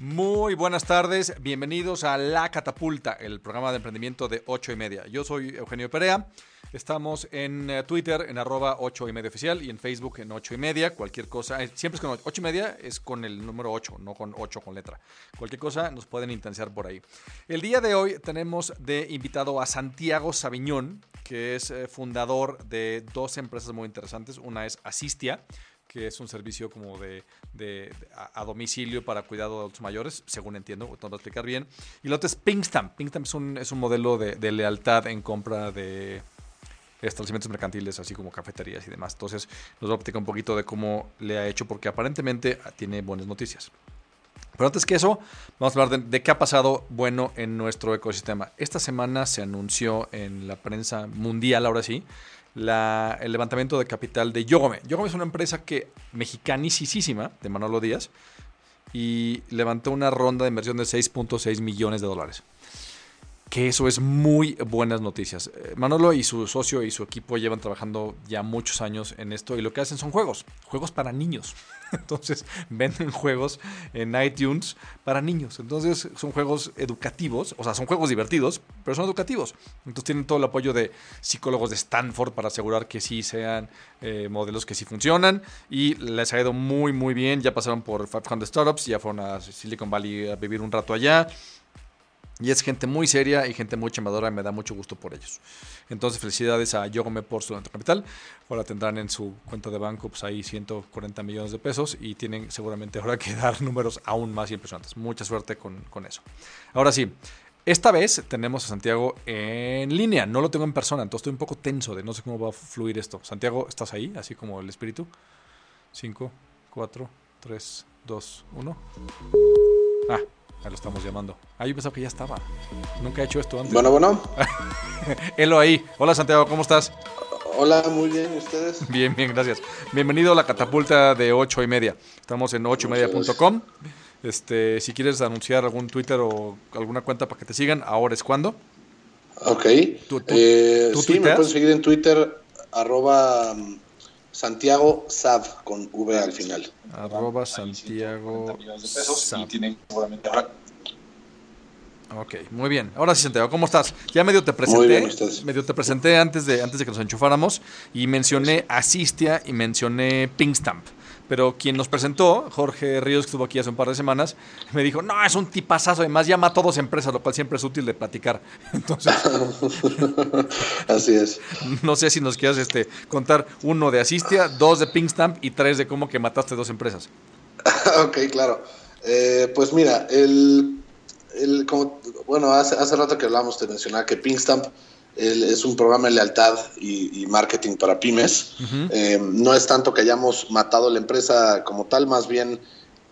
Muy buenas tardes, bienvenidos a La Catapulta, el programa de emprendimiento de 8 y media. Yo soy Eugenio Perea, estamos en eh, Twitter en arroba 8 y media oficial y en Facebook en 8 y media, cualquier cosa, eh, siempre es con 8 y media, es con el número 8, no con 8 con letra. Cualquier cosa nos pueden instanciar por ahí. El día de hoy tenemos de invitado a Santiago Sabiñón, que es eh, fundador de dos empresas muy interesantes, una es Asistia, que es un servicio como de, a, domicilio para cuidado de adultos mayores, según entiendo, voy a explicar bien. Y lo otro es Pinkstamp. Pinkstamp es un, es un modelo de, de lealtad en compra de establecimientos mercantiles, así como cafeterías y demás. Entonces, nos va a platicar un poquito de cómo le ha hecho, porque aparentemente tiene buenas noticias. Pero antes que eso, vamos a hablar de, de, qué ha pasado bueno en nuestro ecosistema. Esta semana se anunció en la prensa mundial, ahora sí, la, el levantamiento de capital de Yogome. Yogome es una empresa que mexicanicísima de Manolo Díaz y levantó una ronda de inversión de 6.6 millones de dólares. Que eso es muy buenas noticias. Manolo y su socio y su equipo llevan trabajando ya muchos años en esto y lo que hacen son juegos, juegos para niños. Entonces venden juegos en iTunes para niños. Entonces son juegos educativos, o sea, son juegos divertidos, pero son educativos. Entonces tienen todo el apoyo de psicólogos de Stanford para asegurar que sí sean eh, modelos que sí funcionan. Y les ha ido muy, muy bien. Ya pasaron por 500 Startups, ya fueron a Silicon Valley a vivir un rato allá. Y es gente muy seria y gente muy chamadora y me da mucho gusto por ellos. Entonces, felicidades a Yogome por su capital. Ahora tendrán en su cuenta de banco pues ahí 140 millones de pesos y tienen seguramente ahora que dar números aún más impresionantes. Mucha suerte con, con eso. Ahora sí, esta vez tenemos a Santiago en línea. No lo tengo en persona, entonces estoy un poco tenso de no sé cómo va a fluir esto. Santiago, ¿estás ahí? Así como el espíritu. 5, 4, 3, 2, 1. Ah, Ahí lo estamos llamando. Ah, yo pensaba que ya estaba. Nunca he hecho esto antes. Bueno, bueno. Helo ahí. Hola Santiago, ¿cómo estás? Hola, muy bien, ¿y ustedes? Bien, bien, gracias. Bienvenido a la catapulta de 8 y media. Estamos en 8 y media.com. Este, si quieres anunciar algún Twitter o alguna cuenta para que te sigan, ahora es cuando. Ok. ¿Tú, tú, eh, ¿tú sí, me pueden seguir en Twitter, arroba Santiago Sad con V al final. Arroba Santiago Sad. Ok, muy bien. Ahora sí, Santiago, ¿cómo estás? Ya medio te presenté. Bien, medio te presenté antes de, antes de que nos enchufáramos y mencioné Asistia y mencioné Pinkstamp. Pero quien nos presentó, Jorge Ríos, que estuvo aquí hace un par de semanas, me dijo, no, es un tipazazo, además llama a todos empresas, lo cual siempre es útil de platicar. Entonces, así es. No sé si nos quieras este, contar uno de Asistia, dos de Pinkstamp y tres de cómo que mataste dos empresas. ok, claro. Eh, pues mira, el, el como, bueno, hace, hace rato que hablamos de mencionar que Pinkstamp es un programa de lealtad y, y marketing para pymes. Uh -huh. eh, no es tanto que hayamos matado la empresa como tal, más bien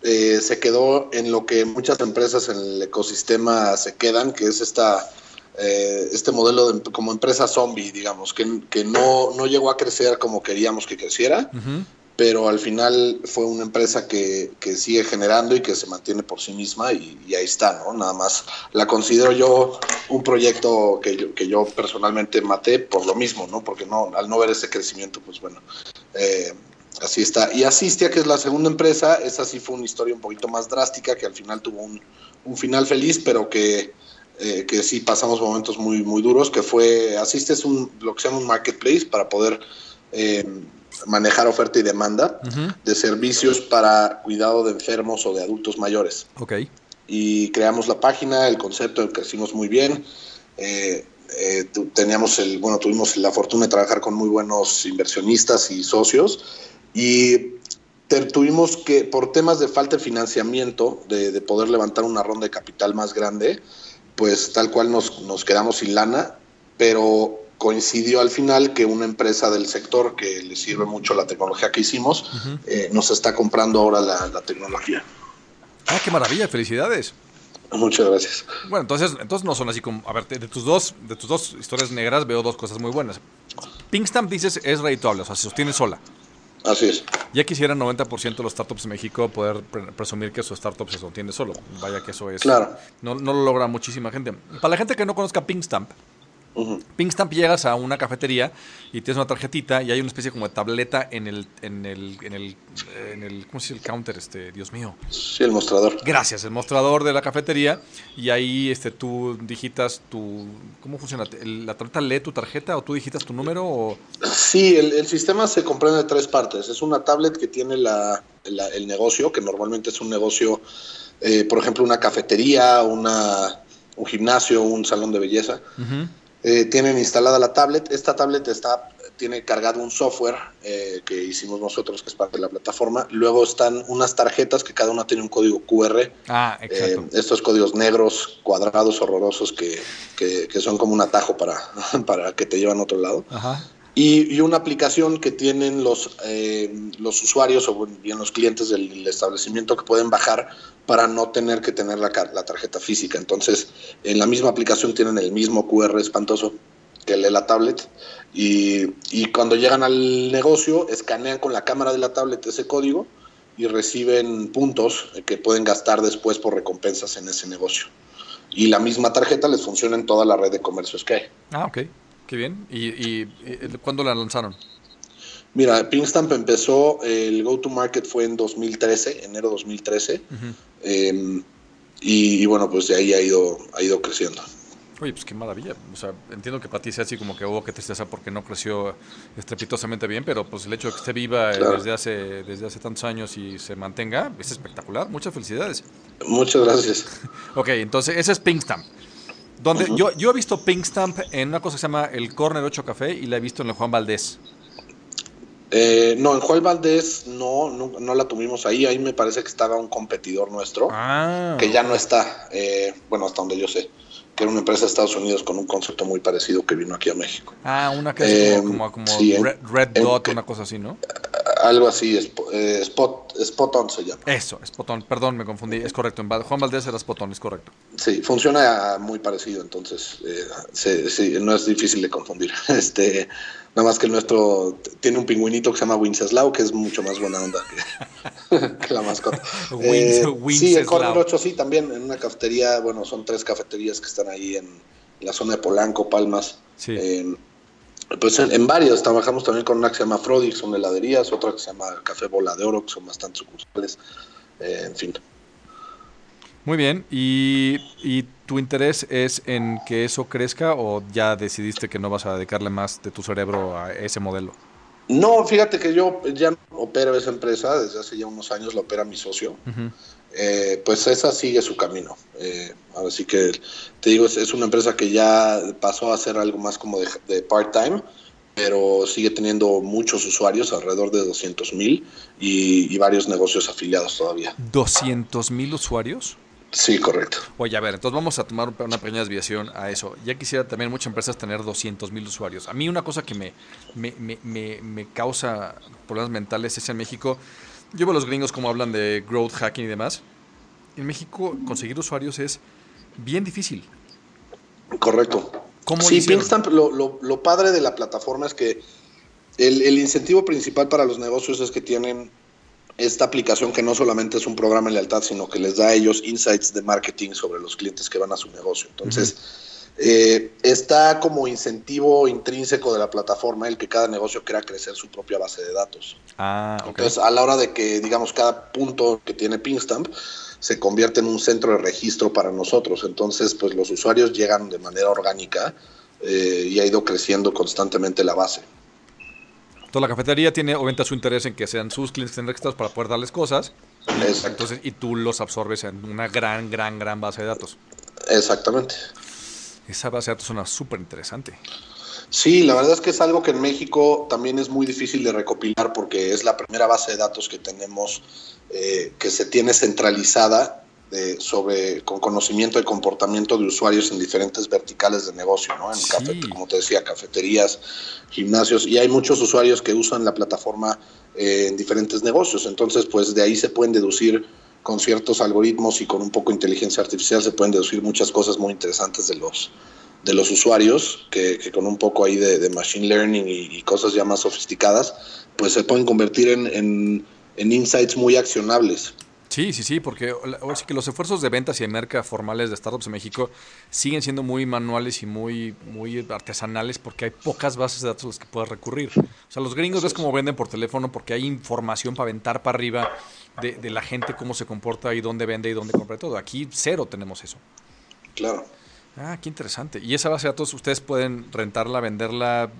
eh, se quedó en lo que muchas empresas en el ecosistema se quedan, que es esta, eh, este modelo de, como empresa zombie, digamos, que, que no, no, llegó a crecer como queríamos que creciera. Uh -huh pero al final fue una empresa que, que, sigue generando y que se mantiene por sí misma y, ahí está, ¿no? Nada más la considero yo un proyecto que yo, que yo personalmente maté por lo mismo, ¿no? Porque no, al no ver ese crecimiento, pues bueno, eh, así está. Y Asistia, que es la segunda empresa, esa sí fue una historia un poquito más drástica, que al final tuvo un, un final feliz, pero que, eh, que sí pasamos momentos muy, muy duros, que fue, Asistia es un, lo que se llama un marketplace para poder... Eh, manejar oferta y demanda uh -huh. de servicios para cuidado de enfermos o de adultos mayores. Ok. Y creamos la página, el concepto crecimos muy bien. Eh, eh, teníamos el, bueno, tuvimos la fortuna de trabajar con muy buenos inversionistas y socios. Y tuvimos que, por temas de falta de financiamiento, de, de, poder levantar una ronda de capital más grande, pues tal cual nos, nos quedamos sin lana, pero coincidió al final que una empresa del sector que le sirve mucho la tecnología que hicimos uh -huh. eh, nos está comprando ahora la, la, tecnología. Ah, qué maravilla, felicidades. Muchas gracias. Bueno, entonces, entonces no son así como, a ver, de, tus dos, de tus dos historias negras veo dos cosas muy buenas. Pinkstamp dices es redituable, o sea, se sostiene sola. Así es. Ya quisieran 90% de los startups en México poder presumir que su startup se sostiene solo. Vaya que eso es. Claro. No, no lo logra muchísima gente. Para la gente que no conozca Pinkstamp, Pinkstamp llegas a una cafetería y tienes una tarjetita y hay una especie como de tableta en el, en el, en el, en el ¿cómo se dice? El counter, este, Dios mío. Sí, el mostrador. Gracias, el mostrador de la cafetería y ahí este, tú digitas tu, ¿cómo funciona? ¿La tableta lee tu tarjeta o tú digitas tu número? O... Sí, el, el sistema se comprende de tres partes. Es una tablet que tiene la, la, el negocio, que normalmente es un negocio, eh, por ejemplo, una cafetería, una, un gimnasio, un salón de belleza. Uh eh, tienen instalada la tablet. Esta tablet está, tiene cargado un software eh, que hicimos nosotros, que es parte de la plataforma. Luego están unas tarjetas que cada una tiene un código QR. Ah, exacto. Eh, estos códigos negros, cuadrados, horrorosos, que, que, que, son como un atajo para, para que te llevan a otro lado. Ajá. Y, y, una aplicación que tienen los, eh, los usuarios o bien los clientes del establecimiento que pueden bajar para no tener que tener la, la, tarjeta física. Entonces, en la misma aplicación tienen el mismo QR espantoso que el de la tablet y, y cuando llegan al negocio escanean con la cámara de la tablet ese código y reciben puntos que pueden gastar después por recompensas en ese negocio. Y la misma tarjeta les funciona en toda la red de comercios que hay. Ah, ok. Qué bien. ¿Y, y, y cuándo la lanzaron? Mira, Pinkstamp empezó, el go-to-market fue en 2013, enero 2013. Uh -huh. eh, y, y, bueno, pues de ahí ha ido, ha ido creciendo. Oye, pues qué maravilla. O sea, entiendo que para ti sea así como que hubo que tristeza porque no creció estrepitosamente bien, pero pues el hecho de que esté viva claro. desde, hace, desde hace tantos años y se mantenga es espectacular. Muchas felicidades. Muchas gracias. ok, entonces ese es Pinkstamp. Donde uh -huh. yo, yo he visto Pinkstamp en una cosa que se llama el Corner 8 Café y la he visto en el Juan Valdés. Eh, no, en Juan Valdés no, no, no, la tuvimos ahí. Ahí me parece que estaba un competidor nuestro ah, que ya no está. Eh, bueno, hasta donde yo sé. Que era una empresa de Estados Unidos con un concepto muy parecido que vino aquí a México. Ah, una que es como, como, como sí, Red, Red en, Dot, en, una cosa así, ¿no? Algo así, eh, Spot, Spot On se llama. Eso, Spot On, perdón, me confundí, es correcto. Juan Valdés era Spot On, es correcto. Sí, funciona muy parecido, entonces eh, sí, sí, no es difícil de confundir. Este, nada más que el nuestro tiene un pingüinito que se llama Winceslao, que es mucho más buena onda que, que la mascota. Eh, sí, el Corner 8 sí, también en una cafetería, bueno, son tres cafeterías que están ahí en, en la zona de Polanco, Palmas. Sí. Pues en, en, varias, trabajamos también con una que se llama Frodi, que son heladerías, otra que se llama Café Bola de Oro, que son bastantes sucursales, eh, en fin. Muy bien, ¿Y, ¿Y, tu interés es en que eso crezca o ya decidiste que no vas a dedicarle más de tu cerebro a ese modelo? No, fíjate que yo ya opero esa empresa, desde hace ya unos años la opera mi socio. Uh -huh. eh, pues esa sigue su camino. Eh, así que te digo, es, es, una empresa que ya pasó a ser algo más como de, de part-time, pero sigue teniendo muchos usuarios, alrededor de 200 mil, y, y, varios negocios afiliados todavía. ¿200 mil usuarios? Sí, correcto. Oye, a ver, entonces vamos a tomar una pequeña desviación a eso. Ya quisiera también muchas empresas tener 200 mil usuarios. A mí una cosa que me, me, me, me, causa problemas mentales es en México, yo veo a los gringos como hablan de growth hacking y demás. En México conseguir usuarios es bien difícil. Correcto. ¿Cómo sí, Pinkstamp, lo, lo, lo, padre de la plataforma es que el, el incentivo principal para los negocios es que tienen esta aplicación que no solamente es un programa de lealtad, sino que les da a ellos insights de marketing sobre los clientes que van a su negocio. Entonces, uh -huh. eh, está como incentivo intrínseco de la plataforma el que cada negocio quiera crecer su propia base de datos. Ah, okay. Entonces, a la hora de que, digamos, cada punto que tiene Pinkstamp se convierte en un centro de registro para nosotros. Entonces, pues los usuarios llegan de manera orgánica eh, y ha ido creciendo constantemente la base. Toda la cafetería tiene obviamente su interés en que sean sus clientes estén registrados para poder darles cosas. Exacto. Entonces, y tú los absorbes en una gran, gran, gran base de datos. Exactamente. Esa base de datos suena súper interesante. Sí, la verdad es que es algo que en México también es muy difícil de recopilar porque es la primera base de datos que tenemos eh, que se tiene centralizada de, sobre con conocimiento de comportamiento de usuarios en diferentes verticales de negocio, ¿no? En sí. café, como te decía, cafeterías, gimnasios, y hay muchos usuarios que usan la plataforma eh, en diferentes negocios. Entonces, pues de ahí se pueden deducir con ciertos algoritmos y con un poco de inteligencia artificial se pueden deducir muchas cosas muy interesantes de los de los usuarios, que, con un poco ahí de, machine learning y, cosas ya más sofisticadas, pues se pueden convertir en, en, insights muy accionables. Sí, sí, sí, porque ahora sí que los esfuerzos de ventas y de merca formales de startups en México siguen siendo muy manuales y muy, muy artesanales porque hay pocas bases de datos a las que puedes recurrir. O sea, los gringos ves cómo venden por teléfono porque hay información para aventar para arriba de, de la gente, cómo se comporta y dónde vende y dónde compra todo. Aquí cero tenemos eso. Claro. Ah, qué interesante. ¿Y esa base de datos ustedes pueden rentarla, venderla,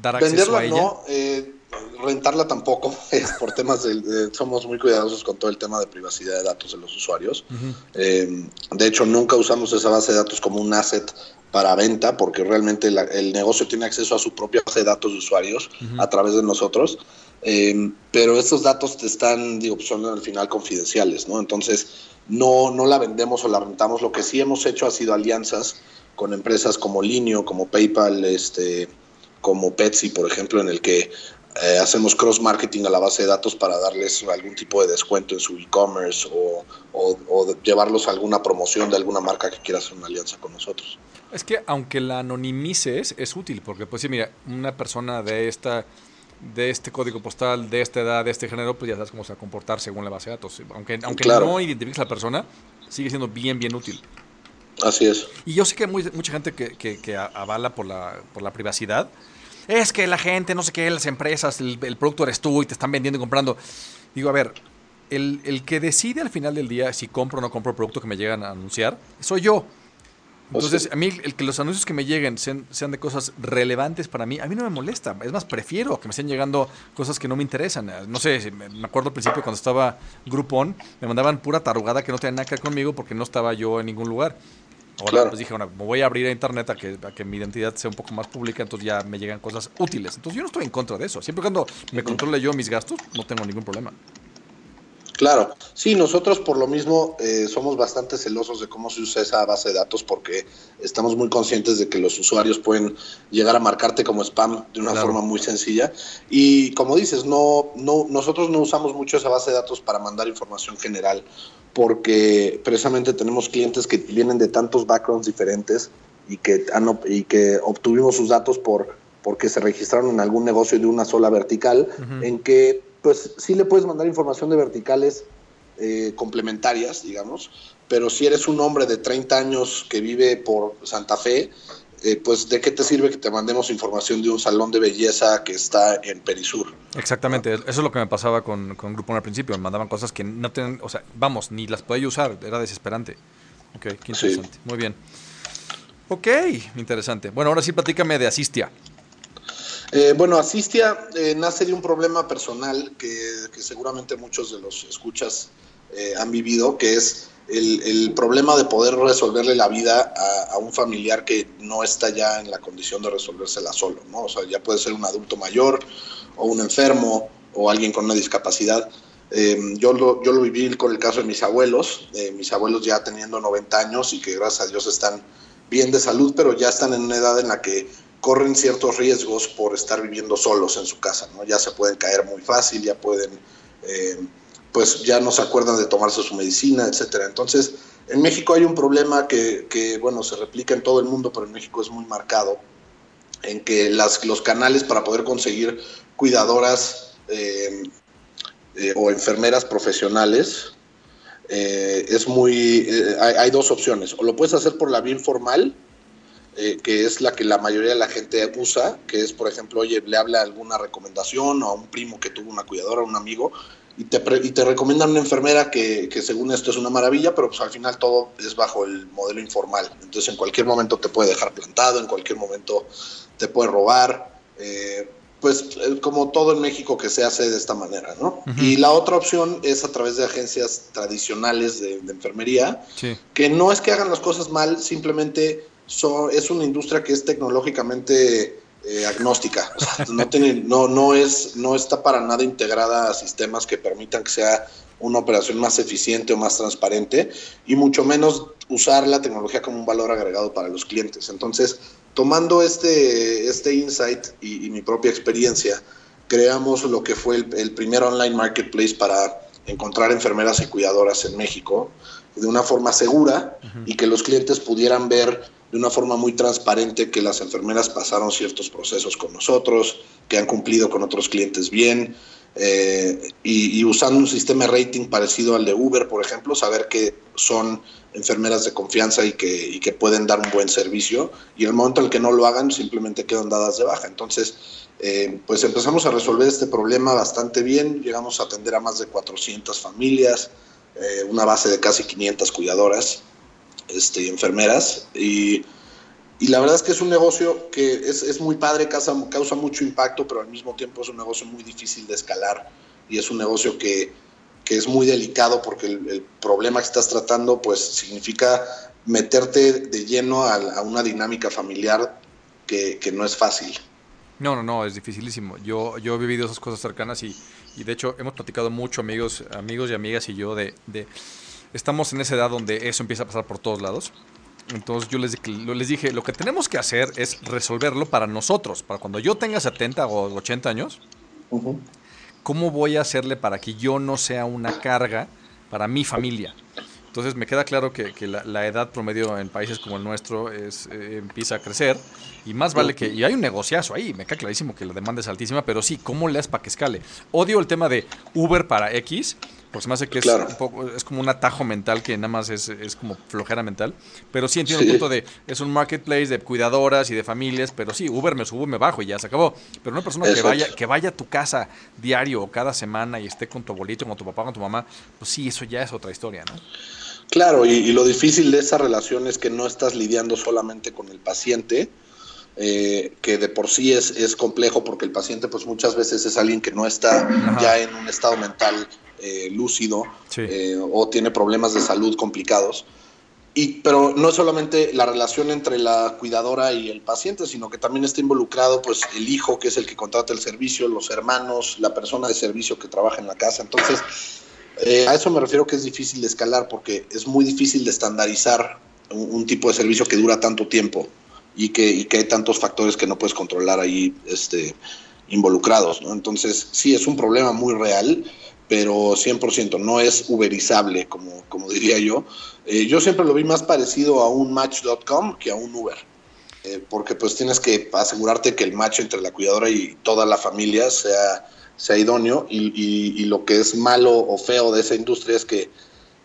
dar acceso a ella? no, eh, rentarla tampoco, por temas de, somos muy cuidadosos con todo el tema de privacidad de datos de los usuarios. Eh, de hecho, nunca usamos esa base de datos como un asset para venta, porque realmente el negocio tiene acceso a su propia base de datos de usuarios a través de nosotros. Eh, pero estos datos están, digo, son al final confidenciales, ¿no? Entonces, no, no la vendemos o la rentamos. Lo que sí hemos hecho ha sido alianzas con empresas como Linio, como PayPal, este, como Petsy, por ejemplo, en el que eh, hacemos cross marketing a la base de datos para darles algún tipo de descuento en su e-commerce o, llevarlos a alguna promoción de alguna marca que quiera hacer una alianza con nosotros. Es que aunque la anonimices es útil, porque pues sí, mira, una persona de esta de este código postal, de esta edad, de este género, pues ya sabes cómo se va a comportar según la base de datos. Aunque, aunque no identifiques a la persona, sigue siendo bien, bien útil. Así es. Y yo sé que hay mucha gente que, que, avala por la, por la privacidad. Es que la gente, no sé qué, las empresas, el, el producto eres tú y te están vendiendo y comprando. Digo, a ver, el, el, que decide al final del día si compro o no compro el producto que me llegan a anunciar, soy yo. Entonces, a mí el que los anuncios que me lleguen sean, de cosas relevantes para mí, a mí no me molesta. Es más, prefiero que me estén llegando cosas que no me interesan. No sé, me acuerdo al principio cuando estaba Groupon, me mandaban pura tarugada que no tenía nada que ver conmigo porque no estaba yo en ningún lugar. Ahora pues dije, bueno, me voy a abrir a internet a que, a que mi identidad sea un poco más pública, entonces ya me llegan cosas útiles. Entonces yo no estoy en contra de eso. Siempre cuando me controle yo mis gastos, no tengo ningún problema. Claro, sí, nosotros por lo mismo eh, somos bastante celosos de cómo se usa esa base de datos porque estamos muy conscientes de que los usuarios pueden llegar a marcarte como spam de una forma muy sencilla. Y como dices, no, no, nosotros no usamos mucho esa base de datos para mandar información general porque precisamente tenemos clientes que vienen de tantos backgrounds diferentes y que, han, y que obtuvimos sus datos por porque se registraron en algún negocio de una sola vertical, en que pues sí le puedes mandar información de verticales eh, complementarias, digamos, pero si eres un hombre de 30 años que vive por Santa Fe, eh, pues de qué te sirve que te mandemos información de un salón de belleza que está en Perisur. Exactamente, eso es lo que me pasaba con, con Grupo al principio, me mandaban cosas que no tienen, o sea, vamos, ni las podía usar, era desesperante. Ok, qué interesante, muy bien. Ok, interesante. Bueno, ahora sí platícame de Asistia. Eh, bueno, Asistia eh, nace de un problema personal que, seguramente muchos de los escuchas eh, han vivido, que es el, problema de poder resolverle la vida a, un familiar que no está ya en la condición de resolvérsela solo, ¿no? O sea, ya puede ser un adulto mayor o un enfermo o alguien con una discapacidad. yo, lo, yo lo viví con el caso de mis abuelos, mis abuelos ya teniendo 90 años y que gracias a Dios están bien de salud, pero ya están en una edad en la que corren ciertos riesgos por estar viviendo solos en su casa, ¿no? Ya se pueden caer muy fácil, ya pueden, eh, pues ya no se acuerdan de tomarse su medicina, etcétera. Entonces, en México hay un problema que, que, bueno, se replica en todo el mundo, pero en México es muy marcado, en que las, los canales para poder conseguir cuidadoras eh, eh, o enfermeras profesionales, es muy, hay, hay dos opciones, o lo puedes hacer por la vía informal, eh, que es la que la mayoría de la gente usa, que es, por ejemplo, oye, le habla alguna recomendación o a un primo que tuvo una cuidadora, un amigo, y te, y te recomiendan una enfermera que, que, según esto es una maravilla, pero pues al final todo es bajo el modelo informal. Entonces en cualquier momento te puede dejar plantado, en cualquier momento te puede robar. Eh, pues eh, como todo en México que se hace de esta manera, ¿no? Y la otra opción es a través de agencias tradicionales de, de enfermería, que no es que hagan las cosas mal, simplemente es una industria que es tecnológicamente eh, agnóstica. no, tiene, no, no, es, no está para nada integrada a sistemas que permitan que sea una operación más eficiente o más transparente y mucho menos usar la tecnología como un valor agregado para los clientes. Entonces, tomando este, este insight y, mi propia experiencia, creamos lo que fue el, primer online marketplace para encontrar enfermeras y cuidadoras en México de una forma segura y que los clientes pudieran ver de una forma muy transparente que las enfermeras pasaron ciertos procesos con nosotros, que han cumplido con otros clientes bien, eh, y, usando un sistema de rating parecido al de Uber, por ejemplo, saber que son enfermeras de confianza y que, y que pueden dar un buen servicio, y en el momento en el que no lo hagan, simplemente quedan dadas de baja. Entonces, eh, pues empezamos a resolver este problema bastante bien, llegamos a atender a más de 400 familias, eh, una base de casi 500 cuidadoras, este, enfermeras, y y la verdad es que es un negocio que es, es muy padre, causa, causa, mucho impacto, pero al mismo tiempo es un negocio muy difícil de escalar y es un negocio que, que es muy delicado porque el, problema que estás tratando pues significa meterte de lleno a, a una dinámica familiar que, que, no es fácil. No, no, no, es dificilísimo. Yo, yo he vivido esas cosas cercanas y, y de hecho hemos platicado mucho amigos, amigos y amigas y yo de, de... Estamos en esa edad donde eso empieza a pasar por todos lados entonces yo les, les dije, lo que tenemos que hacer es resolverlo para nosotros, para cuando yo tenga 70 o 80 años. ¿Cómo voy a hacerle para que yo no sea una carga para mi familia? Entonces me queda claro que, la, edad promedio en países como el nuestro es, eh, empieza a crecer y más vale que... Y hay un negociazo ahí, me queda clarísimo que la demanda es altísima, pero sí, ¿cómo le das para que escale? Odio el tema de Uber para X, porque se me hace que es, un poco, es como un atajo mental que nada más es, es como flojera mental. Pero sí entiendo el punto de, es un marketplace de cuidadoras y de familias, pero sí, Uber me subo, me bajo y ya se acabó. Pero una persona que vaya, que vaya a tu casa diario o cada semana y esté con tu abuelito, con tu papá, con tu mamá, pues sí, eso ya es otra historia, ¿no? Claro, y, lo difícil de esa relación es que no estás lidiando solamente con el paciente, eh, que de por sí es, es complejo porque el paciente pues muchas veces es alguien que no está ya en un estado mental eh, lúcido eh, o tiene problemas de salud complicados. Y, pero no es solamente la relación entre la cuidadora y el paciente, sino que también está involucrado pues, el hijo, que es el que contrata el servicio, los hermanos, la persona de servicio que trabaja en la casa. Entonces, eh, a eso me refiero que es difícil de escalar porque es muy difícil de estandarizar un, tipo de servicio que dura tanto tiempo y que, hay tantos factores que no puedes controlar ahí este, involucrados. ¿no? Entonces, sí, es un problema muy real pero 100% no es uberizable, como, como diría yo. Eh, yo siempre lo vi más parecido a un match.com que a un Uber, eh, porque pues tienes que asegurarte que el match entre la cuidadora y toda la familia sea, sea idóneo y, y lo que es malo o feo de esa industria es que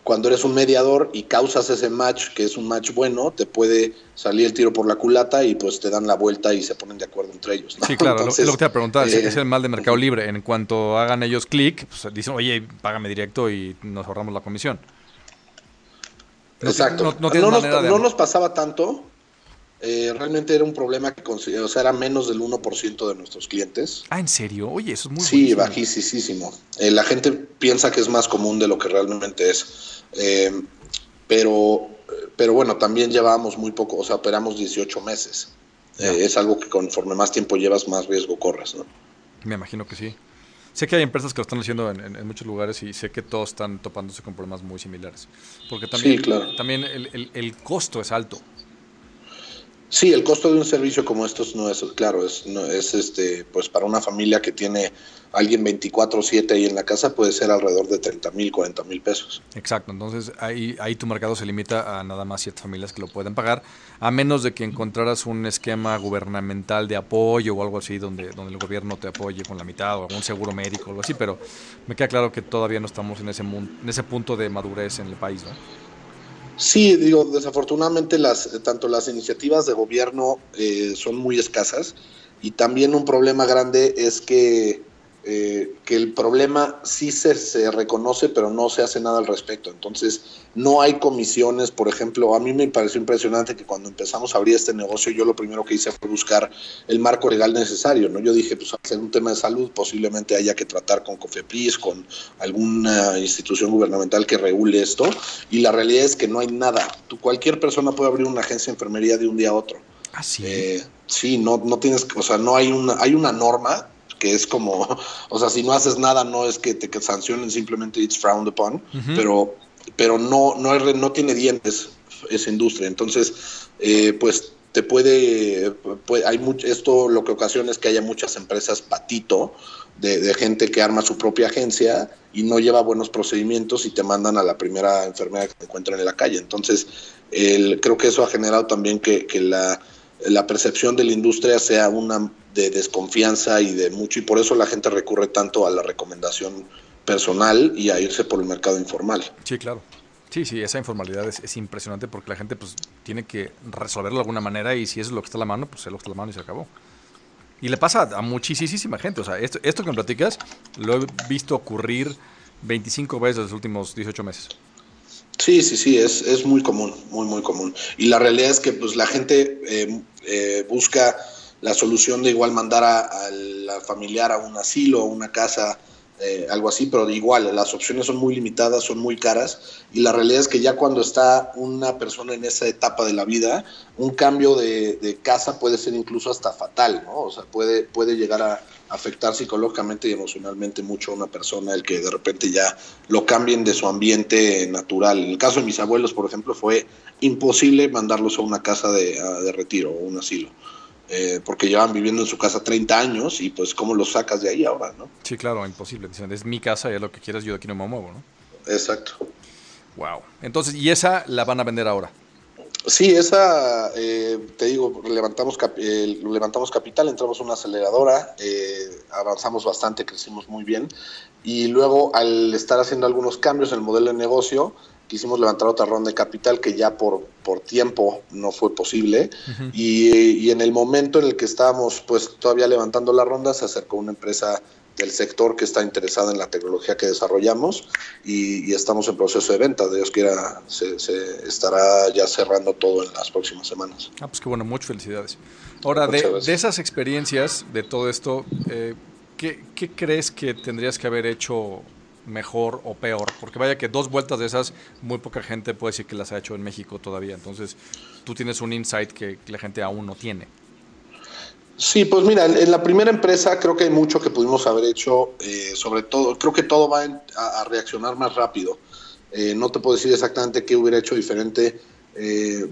cuando eres un mediador y causas ese match, que es un match bueno, te puede salir el tiro por la culata y pues te dan la vuelta y se ponen de acuerdo entre ellos. Sí, claro, lo, que te iba a preguntar, eh, es el mal de Mercado Libre. En cuanto hagan ellos clic, pues dicen, oye, págame directo y nos ahorramos la comisión. Exacto. No, nos, no nos pasaba tanto, eh, realmente era un problema que o sea, era menos del 1% de nuestros clientes. Ah, ¿en serio? Oye, eso es muy Sí, bajísimo. Eh, la gente piensa que es más común de lo que realmente es. Eh, pero, pero bueno, también llevábamos muy poco, o sea, operamos 18 meses. es algo que conforme más tiempo llevas, más riesgo corres, ¿no? Me imagino que sí. Sé que hay empresas que lo están haciendo en, muchos lugares y sé que todos están topándose con problemas muy similares. Porque también, también el, el costo es alto. Sí, el costo de un servicio como estos no es, claro, es, no, es este, pues para una familia que tiene alguien 24/7 ahí en la casa puede ser alrededor de 30 mil, 40 mil pesos. Exacto, entonces ahí, ahí tu mercado se limita a nada más ciertas familias que lo pueden pagar, a menos de que encontraras un esquema gubernamental de apoyo o algo así donde, donde el gobierno te apoye con la mitad o algún seguro médico o algo así, pero me queda claro que todavía no estamos en ese, en ese punto de madurez en el país, ¿no? Sí, digo, desafortunadamente las, tanto las iniciativas de gobierno eh, son muy escasas y también un problema grande es que eh, que el problema sí se, se, reconoce, pero no se hace nada al respecto. Entonces, no hay comisiones, por ejemplo, a mí me pareció impresionante que cuando empezamos a abrir este negocio, yo lo primero que hice fue buscar el marco legal necesario, ¿no? Yo dije, pues, hacer un tema de salud, posiblemente haya que tratar con COFEPRIS, con alguna institución gubernamental que regule esto, y la realidad es que no hay nada. Tú, cualquier persona puede abrir una agencia de enfermería de un día a otro. Ah, sí. Eh, sí, no, no tienes, o sea, no hay una, hay una norma que es como, o sea, si no haces nada no es que te sancionen, simplemente it's frowned upon, pero, pero no, no, no tiene dientes esa industria. Entonces, eh, pues te puede, hay mucho, esto lo que ocasiona es que haya muchas empresas patito de, gente que arma su propia agencia y no lleva buenos procedimientos y te mandan a la primera enfermera que te encuentran en la calle. Entonces, el, creo que eso ha generado también que, que la, la percepción de la industria sea una de desconfianza y de mucho, y por eso la gente recurre tanto a la recomendación personal y a irse por el mercado informal. Sí, claro. Sí, sí, esa informalidad es, impresionante porque la gente pues tiene que resolverlo de alguna manera y si eso es lo que está a la mano, pues es lo que está a la mano y se acabó. Y le pasa a muchísima gente. O sea, esto, esto que me platicas lo he visto ocurrir 25 veces en los últimos 18 meses. Sí, sí, sí, es, es muy común, muy, muy común. Y la realidad es que pues la gente eh, eh, busca la solución de igual mandar a, la familiar a un asilo, a una casa eh, algo así, pero igual, las opciones son muy limitadas, son muy caras, y la realidad es que ya cuando está una persona en esa etapa de la vida, un cambio de, casa puede ser incluso hasta fatal, ¿no? O sea, puede, puede llegar a afectar psicológicamente y emocionalmente mucho a una persona el que de repente ya lo cambien de su ambiente natural. En el caso de mis abuelos, por ejemplo, fue imposible mandarlos a una casa de, de retiro o un asilo. Eh, porque llevan viviendo en su casa 30 años y pues cómo los sacas de ahí ahora, ¿no? Sí, claro, imposible. Dicen, es mi casa y es lo que quieras, yo de aquí no me muevo, ¿no? Exacto. Wow. Entonces, ¿y esa la van a vender ahora? Sí, esa, eh, te digo, levantamos, eh, levantamos capital, entramos a una aceleradora, avanzamos bastante, crecimos muy bien y luego al estar haciendo algunos cambios en el modelo de negocio, quisimos levantar otra ronda de capital que ya por, por tiempo no fue posible y, en el momento en el que estábamos pues todavía levantando la ronda se acercó una empresa del sector que está interesada en la tecnología que desarrollamos y, estamos en proceso de venta. Dios quiera, se, se, estará ya cerrando todo en las próximas semanas. Ah, pues qué bueno, muchas felicidades. Ahora, de, de, esas experiencias, de todo esto, eh, ¿qué, ¿qué crees que tendrías que haber hecho mejor o peor, porque vaya que dos vueltas de esas, muy poca gente puede decir que las ha hecho en México todavía, entonces tú tienes un insight que la gente aún no tiene. Sí, pues mira, en la primera empresa creo que hay mucho que pudimos haber hecho, eh, sobre todo, creo que todo va a, reaccionar más rápido. Eh, no te puedo decir exactamente qué hubiera hecho diferente, eh,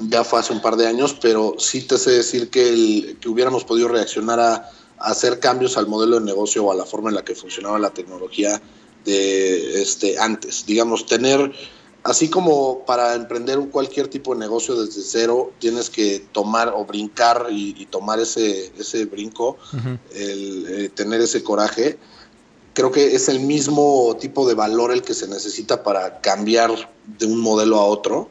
ya fue hace un par de años, pero sí te sé decir que, que hubiéramos podido reaccionar a hacer cambios al modelo de negocio o a la forma en la que funcionaba la tecnología de este antes. Digamos, tener, así como para emprender cualquier tipo de negocio desde cero, tienes que tomar o brincar y, tomar ese, ese brinco, el, eh, tener ese coraje. Creo que es el mismo tipo de valor el que se necesita para cambiar de un modelo a otro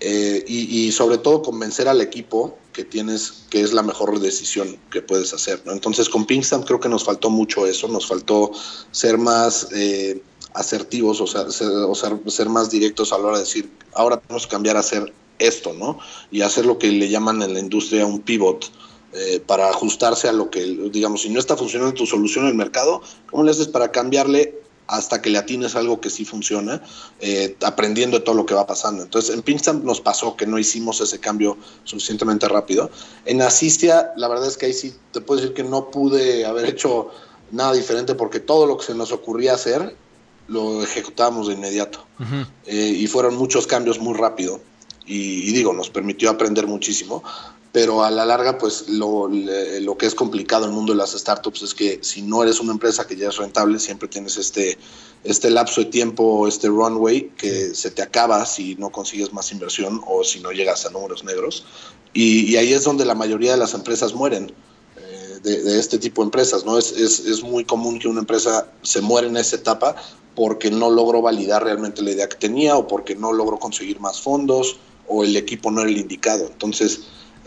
eh, y, sobre todo convencer al equipo que tienes que es la mejor decisión que puedes hacer. ¿no? Entonces con Pinkstamp creo que nos faltó mucho eso, nos faltó ser más eh, asertivos, o sea, ser, o ser, más directos a la hora de decir, ahora tenemos que cambiar a hacer esto, ¿no? Y hacer lo que le llaman en la industria un pivot. Eh, para ajustarse a lo que, digamos, si no está funcionando tu solución en el mercado, ¿cómo le haces para cambiarle hasta que le atines algo que sí funciona, eh, aprendiendo de todo lo que va pasando. Entonces, en Pinkstamp nos pasó que no hicimos ese cambio suficientemente rápido. En Asistia, la verdad es que ahí sí te puedo decir que no pude haber hecho nada diferente porque todo lo que se nos ocurría hacer lo ejecutábamos de inmediato. eh, y fueron muchos cambios muy rápido. Y, y, digo, nos permitió aprender muchísimo pero a la larga, pues lo, lo, que es complicado en el mundo de las startups es que si no eres una empresa que ya es rentable, siempre tienes este, este lapso de tiempo, este runway, que se te acaba si no consigues más inversión o si no llegas a números negros. Y, y ahí es donde la mayoría de las empresas mueren. Eh, de, de, este tipo de empresas, ¿no? Es, es, es muy común que una empresa se muera en esa etapa porque no logró validar realmente la idea que tenía o porque no logró conseguir más fondos o el equipo no era el indicado. Entonces,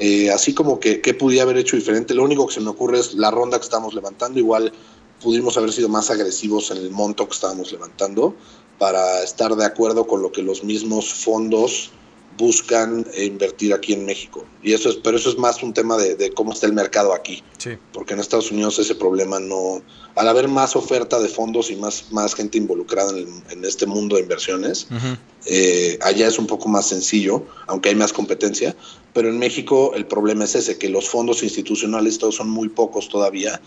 eh, así como que qué pudiera haber hecho diferente, lo único que se me ocurre es la ronda que estamos levantando, igual pudimos haber sido más agresivos en el monto que estábamos levantando para estar de acuerdo con lo que los mismos fondos buscan invertir aquí en México. Y eso es, pero eso es más un tema de, de cómo está el mercado aquí. Sí. Porque en Estados Unidos ese problema no, al haber más oferta de fondos y más, más gente involucrada en, en este mundo de inversiones, uh -huh. eh, allá es un poco más sencillo, aunque hay más competencia. Pero en México el problema es ese, que los fondos institucionales todos son muy pocos todavía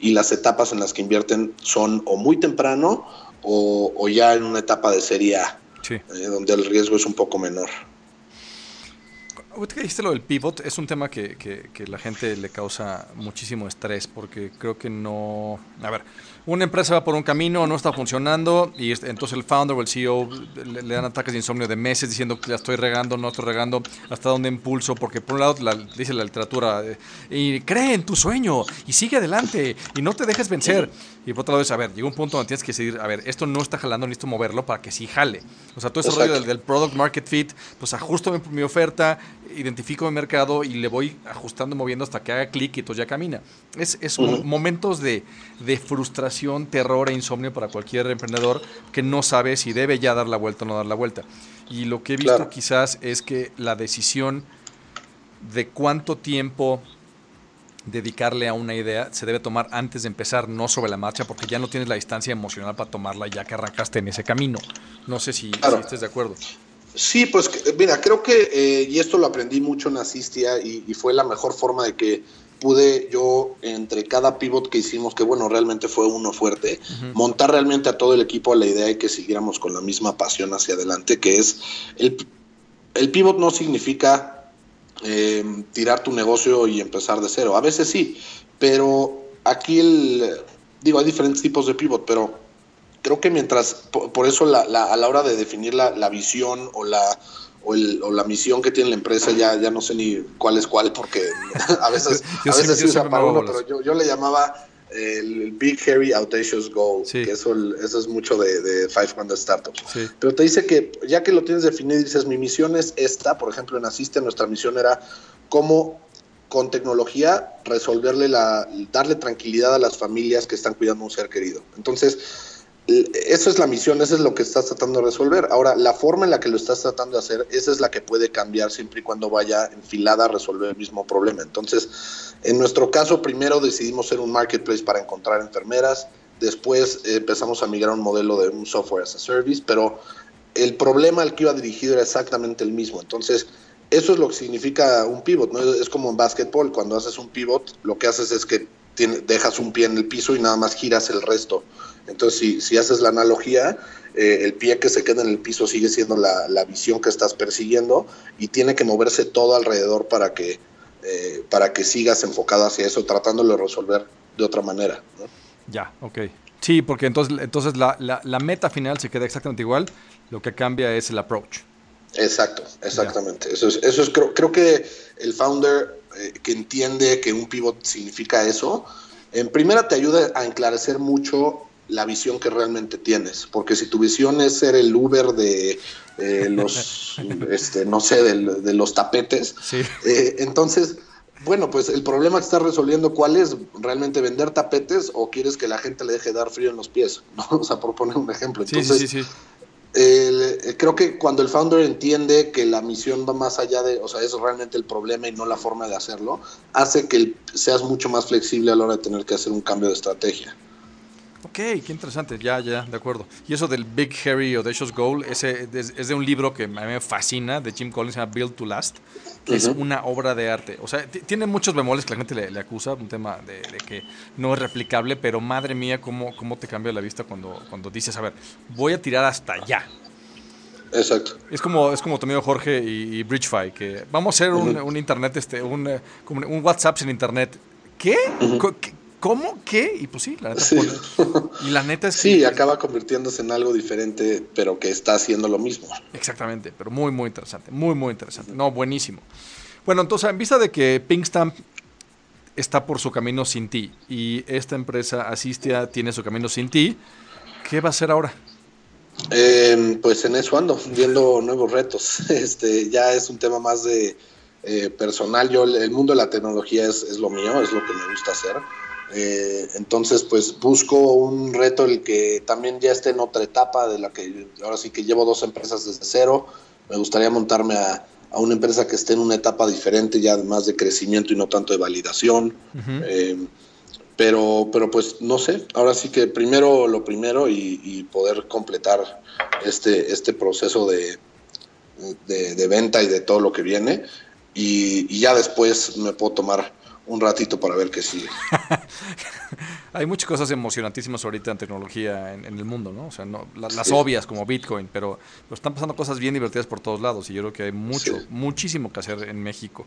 y las etapas en las que invierten son o muy temprano o, o ya en una etapa de serie A, sí. eh, donde el riesgo es un poco menor. Ahorita que dijiste lo del pivot, es un tema que, que, la gente le causa muchísimo estrés porque creo que no... A ver, una empresa va por un camino, no está funcionando y entonces el founder o el CEO le, dan ataques de insomnio de meses diciendo que la estoy regando, no estoy regando, hasta dónde impulso, porque por un lado dice la literatura, eh, y cree en tu sueño y sigue adelante y no te dejes vencer. Y por otro lado es, a ver, llega un punto donde tienes que decidir, a ver, esto no está jalando, necesito moverlo para que sí jale. O sea, todo ese rollo del, product market fit, pues ajusto mi, mi oferta, identifico mi mercado y le voy ajustando, moviendo hasta que haga clic y entonces ya camina. Es, es momentos de, de, frustración, terror e insomnio para cualquier emprendedor que no sabe si debe ya dar la vuelta o no dar la vuelta. Y lo que he visto quizás es que la decisión de cuánto tiempo dedicarle a una idea se debe tomar antes de empezar, no sobre la marcha, porque ya no tienes la distancia emocional para tomarla ya que arrancaste en ese camino. No sé si, si estés de acuerdo. Sí, pues mira, creo que, eh, y esto lo aprendí mucho en Asistia y, y, fue la mejor forma de que pude yo, entre cada pivot que hicimos, que bueno, realmente fue uno fuerte, montar realmente a todo el equipo a la idea de que siguiéramos con la misma pasión hacia adelante, que es, el, el pivot no significa eh, tirar tu negocio y empezar de cero, a veces sí, pero aquí el, digo, hay diferentes tipos de pivot, pero creo que mientras, por, eso la, a la hora de definir la, la visión o la, o, el, o, la misión que tiene la empresa, ya, ya no sé ni cuál es cuál, porque a veces, a veces se usa para uno, pero yo, yo le llamaba el Big Hairy Audacious Goal, que eso, eso es mucho de, de 500 Startups. Sí. Pero te dice que ya que lo tienes definido, dices, mi misión es esta, por ejemplo, en Asiste, nuestra misión era cómo con tecnología resolverle la, darle tranquilidad a las familias que están cuidando a un ser querido. Entonces, eso es la misión, eso es lo que estás tratando de resolver. Ahora, la forma en la que lo estás tratando de hacer, esa es la que puede cambiar siempre y cuando vaya enfilada a resolver el mismo problema. Entonces, en nuestro caso, primero decidimos ser un marketplace para encontrar enfermeras, después eh, empezamos a migrar a un modelo de un software as a service, pero el problema al que iba dirigido era exactamente el mismo. Entonces, eso es lo que significa un pivot, ¿no? Es como en básquetbol, cuando haces un pivot, lo que haces es que dejas un pie en el piso y nada más giras el resto. Entonces, si, si haces la analogía, eh, el pie que se queda en el piso sigue siendo la, la, visión que estás persiguiendo y tiene que moverse todo alrededor para que, eh, para que sigas enfocado hacia eso, tratándolo de resolver de otra manera. ¿no? Ya, ok. Sí, porque entonces, entonces la, la, la, meta final se queda exactamente igual, lo que cambia es el approach. Exacto, exactamente. Eso es, eso es creo, creo que el founder eh, que entiende que un pivot significa eso, en primera te ayuda a enclarecer mucho la visión que realmente tienes. Porque si tu visión es ser el Uber de eh, los, este, no sé, de, de los tapetes, sí. eh, entonces, bueno, pues el problema que estás resolviendo, ¿cuál es? ¿Realmente vender tapetes o quieres que la gente le deje dar frío en los pies? ¿no? O sea, por poner un ejemplo. Entonces, sí, sí, sí, el, creo que cuando el founder entiende que la misión va más allá de, o sea, es realmente el problema y no la forma de hacerlo, hace que seas mucho más flexible a la hora de tener que hacer un cambio de estrategia. Ok, qué interesante, ya, ya, de acuerdo. Y eso del Big Harry Audacious Goal, ese es, es, de un libro que a mí me fascina, de Jim Collins, se llama Build to Last, que uh -huh. es una obra de arte. O sea, tiene muchos bemoles que la gente le, le acusa, un tema de, de, que no es replicable, pero madre mía, cómo, cómo te cambia la vista cuando, cuando dices, a ver, voy a tirar hasta allá. Exacto. Es como, es como tu amigo Jorge y, y Bridgefy, que vamos a hacer un, uh -huh. un internet, este, un, un WhatsApp sin internet. ¿Qué? Uh -huh. ¿Qué? ¿Cómo? ¿Qué? Y pues sí, la neta. Sí. Y la neta es que. Sí, acaba convirtiéndose en algo diferente, pero que está haciendo lo mismo. Exactamente, pero muy, muy interesante. Muy, muy interesante. No, buenísimo. Bueno, entonces, en vista de que Pinkstamp está por su camino sin ti y esta empresa Asistia tiene su camino sin ti, ¿qué va a hacer ahora? Eh, pues en eso ando, viendo nuevos retos. Este ya es un tema más de eh, personal. Yo, el mundo de la tecnología es, es lo mío, es lo que me gusta hacer. Eh, entonces, pues busco un reto el que también ya esté en otra etapa de la que ahora sí que llevo dos empresas desde cero. Me gustaría montarme a, a una empresa que esté en una etapa diferente, ya más de crecimiento y no tanto de validación. Uh -huh. eh, pero, pero pues no sé, ahora sí que primero lo primero y, y poder completar este, este proceso de, de, de, venta y de todo lo que viene. Y, y ya después me puedo tomar un ratito para ver qué sigue. Hay muchas cosas emocionantísimas ahorita en tecnología en, el mundo, ¿no? O sea, no, las obvias como Bitcoin, pero, están pasando cosas bien divertidas por todos lados y yo creo que hay mucho, muchísimo que hacer en México.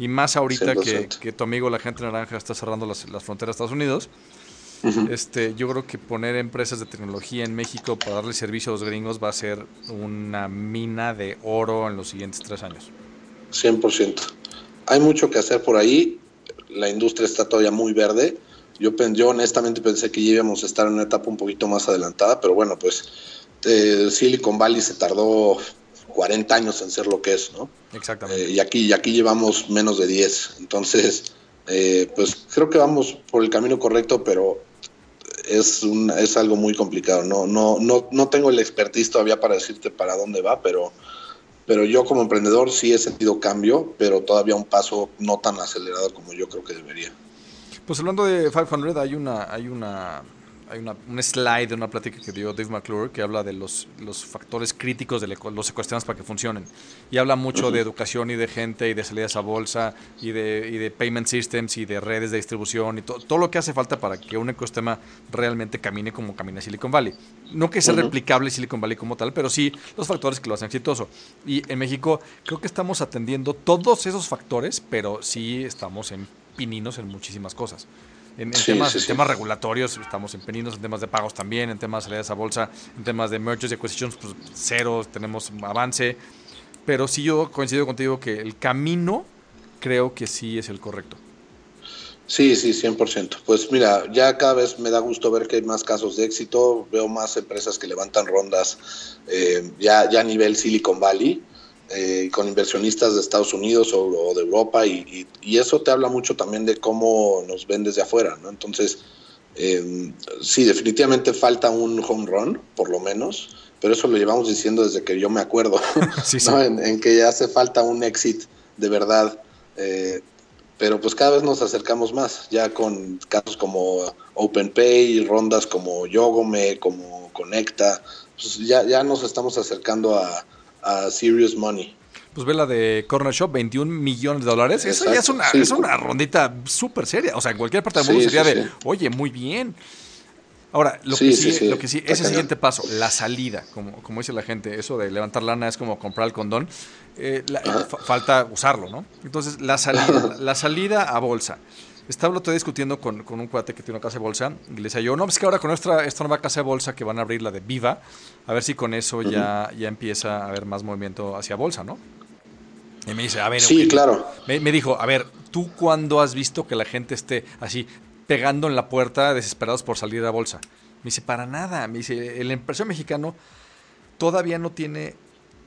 Y más ahorita que, que, tu amigo la gente naranja está cerrando las, las fronteras de Estados Unidos. Este, yo creo que poner empresas de tecnología en México para darle servicio a los gringos va a ser una mina de oro en los siguientes tres años. 100%. Hay mucho que hacer por ahí. La industria está todavía muy verde. Yo, yo honestamente pensé que íbamos a estar en una etapa un poquito más adelantada, pero bueno, pues eh, Silicon Valley se tardó 40 años en ser lo que es, ¿no? Exactamente. Eh, y, aquí, y aquí llevamos menos de 10. Entonces, eh, pues creo que vamos por el camino correcto, pero es, un, es algo muy complicado. No, no, no, no tengo el expertise todavía para decirte para dónde va, pero, pero yo como emprendedor sí he sentido cambio, pero todavía un paso no tan acelerado como yo creo que debería. Pues hablando de 500, hay una, hay una hay una, un slide de una plática que dio Dave McClure que habla de los, los factores críticos de los ecosistemas para que funcionen. Y habla mucho de educación y de gente y de salidas a bolsa y de, y de payment systems y de redes de distribución y todo lo que hace falta para que un ecosistema realmente camine como camina Silicon Valley. No que sea replicable Silicon Valley como tal, pero sí los factores que lo hacen exitoso. Y en México creo que estamos atendiendo todos esos factores, pero sí estamos en pininos en muchísimas cosas. En, temas, temas regulatorios estamos en peninos, en temas de pagos también, en temas de salidas a bolsa, en temas de mergers y acquisitions, pues cero, tenemos avance. Pero sí yo coincido contigo que el camino creo que sí es el correcto. Sí, sí, 100%. Pues mira, ya cada vez me da gusto ver que hay más casos de éxito, veo más empresas que levantan rondas eh, ya, ya a nivel Silicon Valley eh, con inversionistas de Estados Unidos o, de Europa y, eso te habla mucho también de cómo nos ven desde afuera, ¿no? Entonces, eh, sí, definitivamente falta un home run, por lo menos, pero eso lo llevamos diciendo desde que yo me acuerdo, En, que ya hace falta un exit de verdad. Eh, pero pues cada vez nos acercamos más, ya con casos como OpenPay, rondas como Yogome, como Conecta, pues ya, ya nos estamos acercando a, a Serious Money. Pues ve la de Corner Shop, 21 millones de dólares. Eso ya es una, es una rondita súper seria. O sea, en cualquier parte del mundo sería de, oye, muy bien. Ahora, lo que sí, lo que sí, ese siguiente paso, la salida, como, como dice la gente, eso de levantar lana es como comprar el condón, eh, falta usarlo, ¿no? Entonces, la salida, la salida a bolsa. Estaba otro discutiendo con, con, un cuate que tiene una casa de bolsa y le decía yo, no, pues que ahora con nuestra, esta nueva casa de bolsa que van a abrir, la de Viva, a ver si con eso ya, ya empieza a haber más movimiento hacia bolsa, ¿no? Y me dice, a ver, sí, claro. Me, me, dijo, a ver, ¿tú cuándo has visto que la gente esté así pegando en la puerta desesperados por salir a bolsa? Me dice, para nada. Me dice, el empresario mexicano todavía no tiene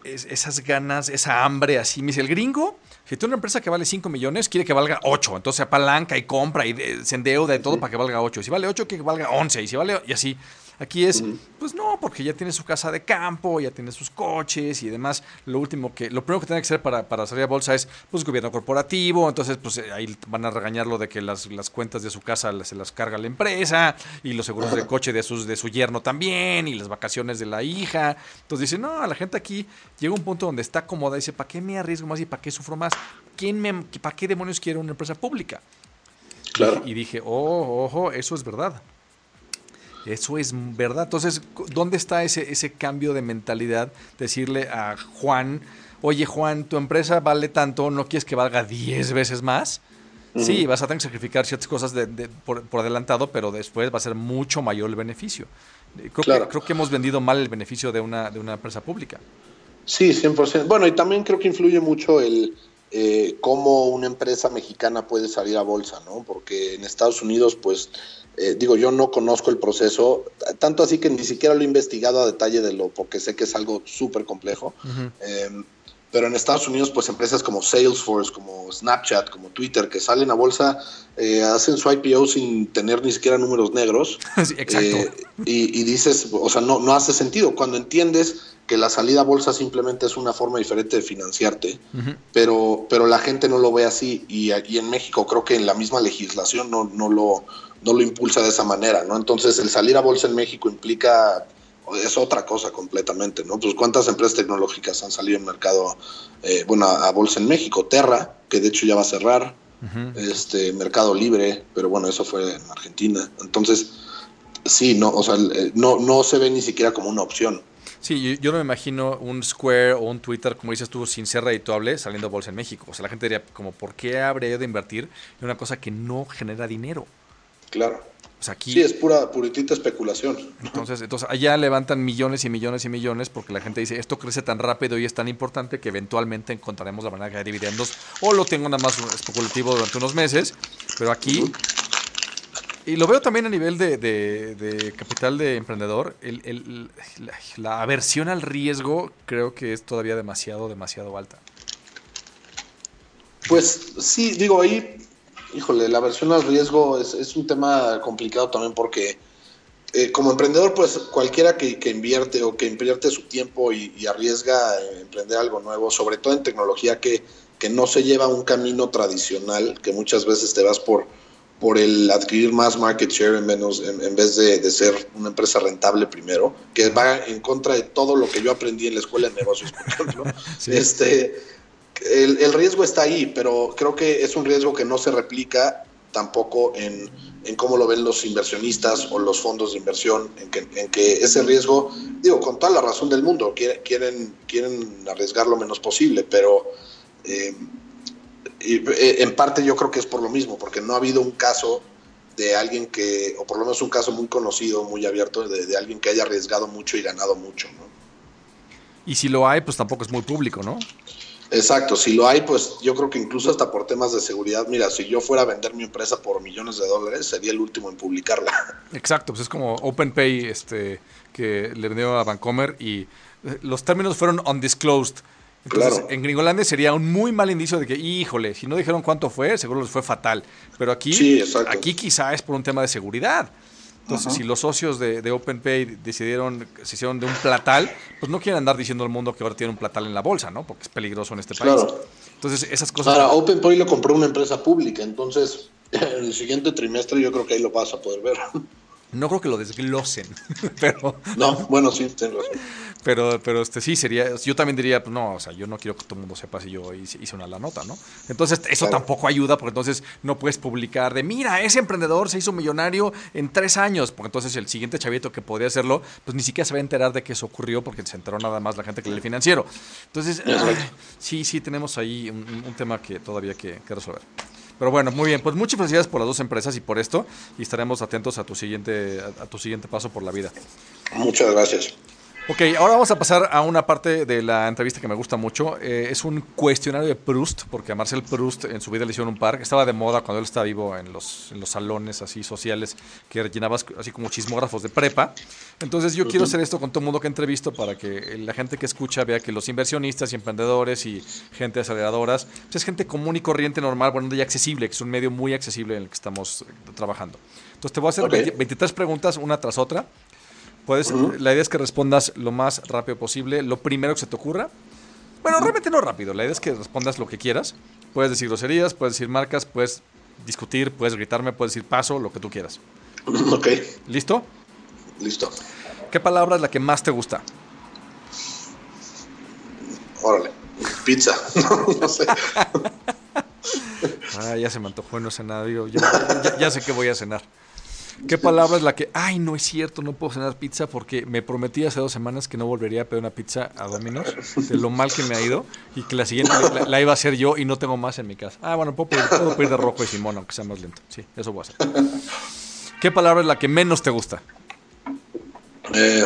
esas ganas, esa hambre así. Me dice, el gringo si tú una empresa que vale 5 millones, quiere que valga 8. Entonces apalanca y compra y se endeuda y todo para que valga 8. Si vale 8, quiere que valga 11. Y si vale. Y así. Aquí es, pues no, porque ya tiene su casa de campo, ya tiene sus coches y demás. Lo último que, lo primero que tiene que hacer para, para salir a bolsa es, pues, gobierno corporativo. Entonces, pues eh, ahí van a regañarlo de que las, las cuentas de su casa se las carga la empresa y los seguros del coche de, sus, de su yerno también y las vacaciones de la hija. Entonces dice, no, la gente aquí llega a un punto donde está cómoda y dice, ¿para qué me arriesgo más y para qué sufro más? ¿Quién me, ¿Para qué demonios quiere una empresa pública? Claro. Y dije, oh, ojo, eso es verdad. Eso es verdad. Entonces, ¿dónde está ese, ese cambio de mentalidad? Decirle a Juan, oye Juan, tu empresa vale tanto, ¿no quieres que valga 10 veces más? Sí, vas a tener que sacrificar ciertas cosas de, por, adelantado, pero después va a ser mucho mayor el beneficio. Creo, que, creo que hemos vendido mal el beneficio de una, de una empresa pública. Sí, 100%. Bueno, y también creo que influye mucho el eh, cómo una empresa mexicana puede salir a bolsa, ¿no? Porque en Estados Unidos, pues eh, digo, yo no conozco el proceso, tanto así que ni siquiera lo he investigado a detalle de lo, porque sé que es algo súper complejo. Em, pero en Estados Unidos, pues empresas como Salesforce, como Snapchat, como Twitter, que salen a bolsa, eh, hacen su IPO sin tener ni siquiera números negros. exacto. Eh, y, dices, o sea, no, no hace sentido. Cuando entiendes que la salida a bolsa simplemente es una forma diferente de financiarte, pero, pero la gente no lo ve así. Y aquí en México creo que en la misma legislación no, no lo no lo impulsa de esa manera, ¿no? Entonces, el salir a bolsa en México implica, es otra cosa completamente, ¿no? Pues cuántas empresas tecnológicas han salido en mercado, eh, bueno, a, bolsa en México, Terra, que de hecho ya va a cerrar, este Mercado Libre, pero bueno, eso fue en Argentina. Entonces, sí, no, o sea, no, no se ve ni siquiera como una opción. Sí, yo, no me imagino un Square o un Twitter, como dices tú, sin ser redituable, saliendo a bolsa en México. O sea, la gente diría, como, ¿por qué habría yo de invertir en una cosa que no genera dinero? Claro. aquí, sí, es pura puritita especulación. Entonces, entonces, allá levantan millones y millones y millones porque la gente dice, esto crece tan rápido y es tan importante que eventualmente encontraremos la manera de dividendos o lo tengo nada más especulativo durante unos meses. Pero aquí y lo veo también a nivel de, capital de emprendedor. la, aversión al riesgo creo que es todavía demasiado, demasiado alta. Pues sí, digo, ahí, híjole, la aversión al riesgo es, un tema complicado también porque eh, como emprendedor, pues cualquiera que, invierte o que invierte su tiempo y, arriesga a emprender algo nuevo, sobre todo en tecnología que, que no se lleva un camino tradicional, que muchas veces te vas por por el adquirir más market share en, menos, en, vez de, ser una empresa rentable primero, que va en contra de todo lo que yo aprendí en la escuela de negocios, por ejemplo. este, el, riesgo está ahí, pero creo que es un riesgo que no se replica tampoco en, cómo lo ven los inversionistas o los fondos de inversión, en que, en que ese riesgo, digo, con toda la razón del mundo, quieren, quieren arriesgar lo menos posible, pero... Eh, y eh, en parte yo creo que es por lo mismo, porque no ha habido un caso de alguien que, o por lo menos un caso muy conocido, muy abierto, de, alguien que haya arriesgado mucho y ganado mucho, ¿no? Y si lo hay, pues tampoco es muy público, ¿no? Exacto, si lo hay, pues yo creo que incluso hasta por temas de seguridad, mira, si yo fuera a vender mi empresa por millones de dólares, sería el último en publicarla. Exacto, pues es como OpenPay, este, que le vendió a Vancomer y eh, los términos fueron undisclosed entonces, en Gringolandia sería un muy mal indicio de que, híjole, si no dijeron cuánto fue, seguro les fue fatal. Pero aquí, aquí quizá es por un tema de seguridad. Entonces, si los socios de, OpenPay decidieron, se hicieron de un platal, pues no quieren andar diciendo al mundo que ahora tiene un platal en la bolsa, ¿no? Porque es peligroso en este país. Entonces, esas cosas. Ahora, OpenPay lo compró una empresa pública, entonces en el siguiente trimestre yo creo que ahí lo vas a poder ver. No creo que lo desglosen, pero... No, bueno, sí, razón. Pero, pero este sí sería, yo también diría, pues no, o sea, yo no quiero que todo el mundo sepa si yo hice una la nota, ¿no? Entonces, eso tampoco ayuda, porque entonces no puedes publicar de, mira, ese emprendedor se hizo millonario en tres años, porque entonces el siguiente chavito que podría hacerlo, pues ni siquiera se va a enterar de que eso ocurrió, porque se enteró nada más la gente que el financiero. Entonces, sí, sí, tenemos ahí un, tema que todavía hay que resolver. Pero bueno, muy bien. Pues muchas felicidades por las dos empresas y por esto. Y estaremos atentos a tu siguiente, a tu siguiente paso por la vida. Muchas gracias. Ok, ahora vamos a pasar a una parte de la entrevista que me gusta mucho. Eh, es un cuestionario de Proust, porque a Marcel Proust en su vida le hicieron un par. Estaba de moda cuando él estaba vivo en los, en los salones así sociales que llenabas así como chismógrafos de prepa. Entonces yo quiero hacer esto con todo el mundo que entrevisto para que la gente que escucha vea que los inversionistas y emprendedores y gente aceleradoras pues es gente común y corriente normal, bueno, y accesible, que es un medio muy accesible en el que estamos trabajando. Entonces te voy a hacer 23 preguntas una tras otra Puedes, La idea es que respondas lo más rápido posible, lo primero que se te ocurra. Bueno, realmente no rápido, la idea es que respondas lo que quieras. Puedes decir groserías, puedes decir marcas, puedes discutir, puedes gritarme, puedes decir paso, lo que tú quieras. Ok. ¿Listo? Listo. ¿Qué palabra es la que más te gusta? Órale. Pizza. no, sé. ah, ya se me antojó no cenar. ya sé que voy a cenar. ¿Qué palabra es la que, ay, no es cierto, no puedo cenar pizza porque me prometí hace dos semanas que no volvería a pedir una pizza a Domino's, de lo mal que me ha ido, y que la siguiente la, iba a hacer yo y no tengo más en mi casa? Ah, bueno, puedo pedir, de rojo y Simón, aunque sea más lento. Sí, eso voy a hacer. ¿Qué palabra es la que menos te gusta? Eh,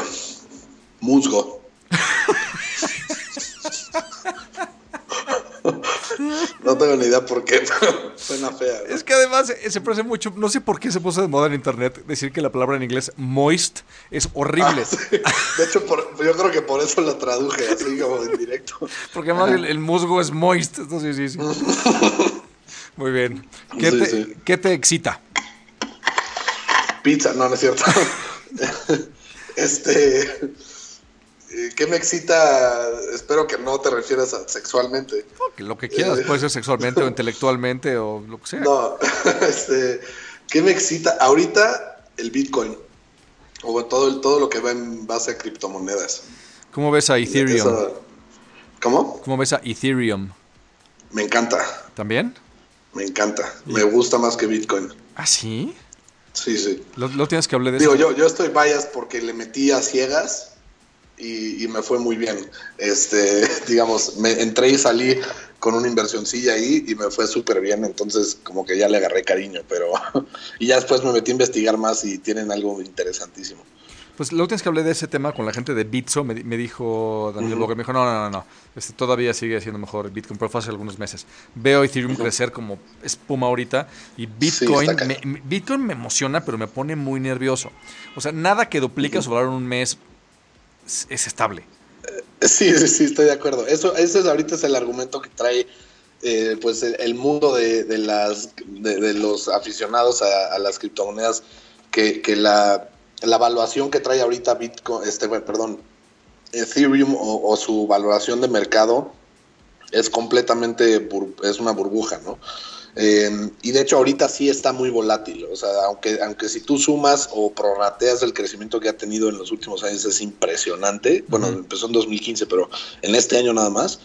musgo. No tengo ni idea por qué, suena fea. Es que además se parece mucho, no sé por qué se puso de moda en internet decir que la palabra en inglés moist es horrible. Ah, de hecho, yo creo que por eso la traduje así como en directo. Porque además el, musgo es moist. Entonces, sí, sí. Muy bien. ¿Qué, te, ¿Qué te excita? Pizza, no, no es cierto. este ¿Qué me excita? Espero que no te refieras a sexualmente. lo que quieras, puede ser sexualmente o intelectualmente o lo que sea. No, este, ¿qué me excita? Ahorita el Bitcoin o todo, todo lo que va en base a criptomonedas. ¿Cómo ves a Ethereum? ¿Cómo? ¿Cómo ves a Ethereum? Me encanta. ¿También? Me encanta. Me gusta más que Bitcoin. ¿Ah, sí? Sí, sí. Lo, tienes que hablar de Digo, eso. yo, yo estoy biased porque le metí a ciegas y, y, me fue muy bien. Este, digamos, me entré y salí con una inversioncilla ahí y me fue súper bien, entonces como que ya le agarré cariño, pero y ya después me metí a investigar más y tienen algo interesantísimo. Pues la última vez que hablé de ese tema con la gente de Bitso, me, me dijo Daniel uh -huh. Me dijo, no, no, no, no, este, todavía sigue siendo mejor Bitcoin, pero fue hace algunos meses. Veo Ethereum uh -huh. crecer como espuma ahorita y Bitcoin, sí, me, Bitcoin me emociona, pero me pone muy nervioso. O sea, nada que duplica uh -huh. su valor en un mes es, es estable. Sí, sí, estoy de acuerdo. Eso, ese es ahorita es el argumento que trae eh, pues el, mundo de, de las de, los aficionados a, las criptomonedas, que, la, la, que trae ahorita Bitcoin, este, perdón, Ethereum o, o, su valoración de mercado es completamente es una burbuja, ¿no? Eh, y de hecho ahorita sí está muy volátil, o sea, aunque, aunque si tú sumas o prorrateas el crecimiento que ha tenido en los últimos años es impresionante, bueno, uh -huh. empezó en 2015, pero en este año nada más,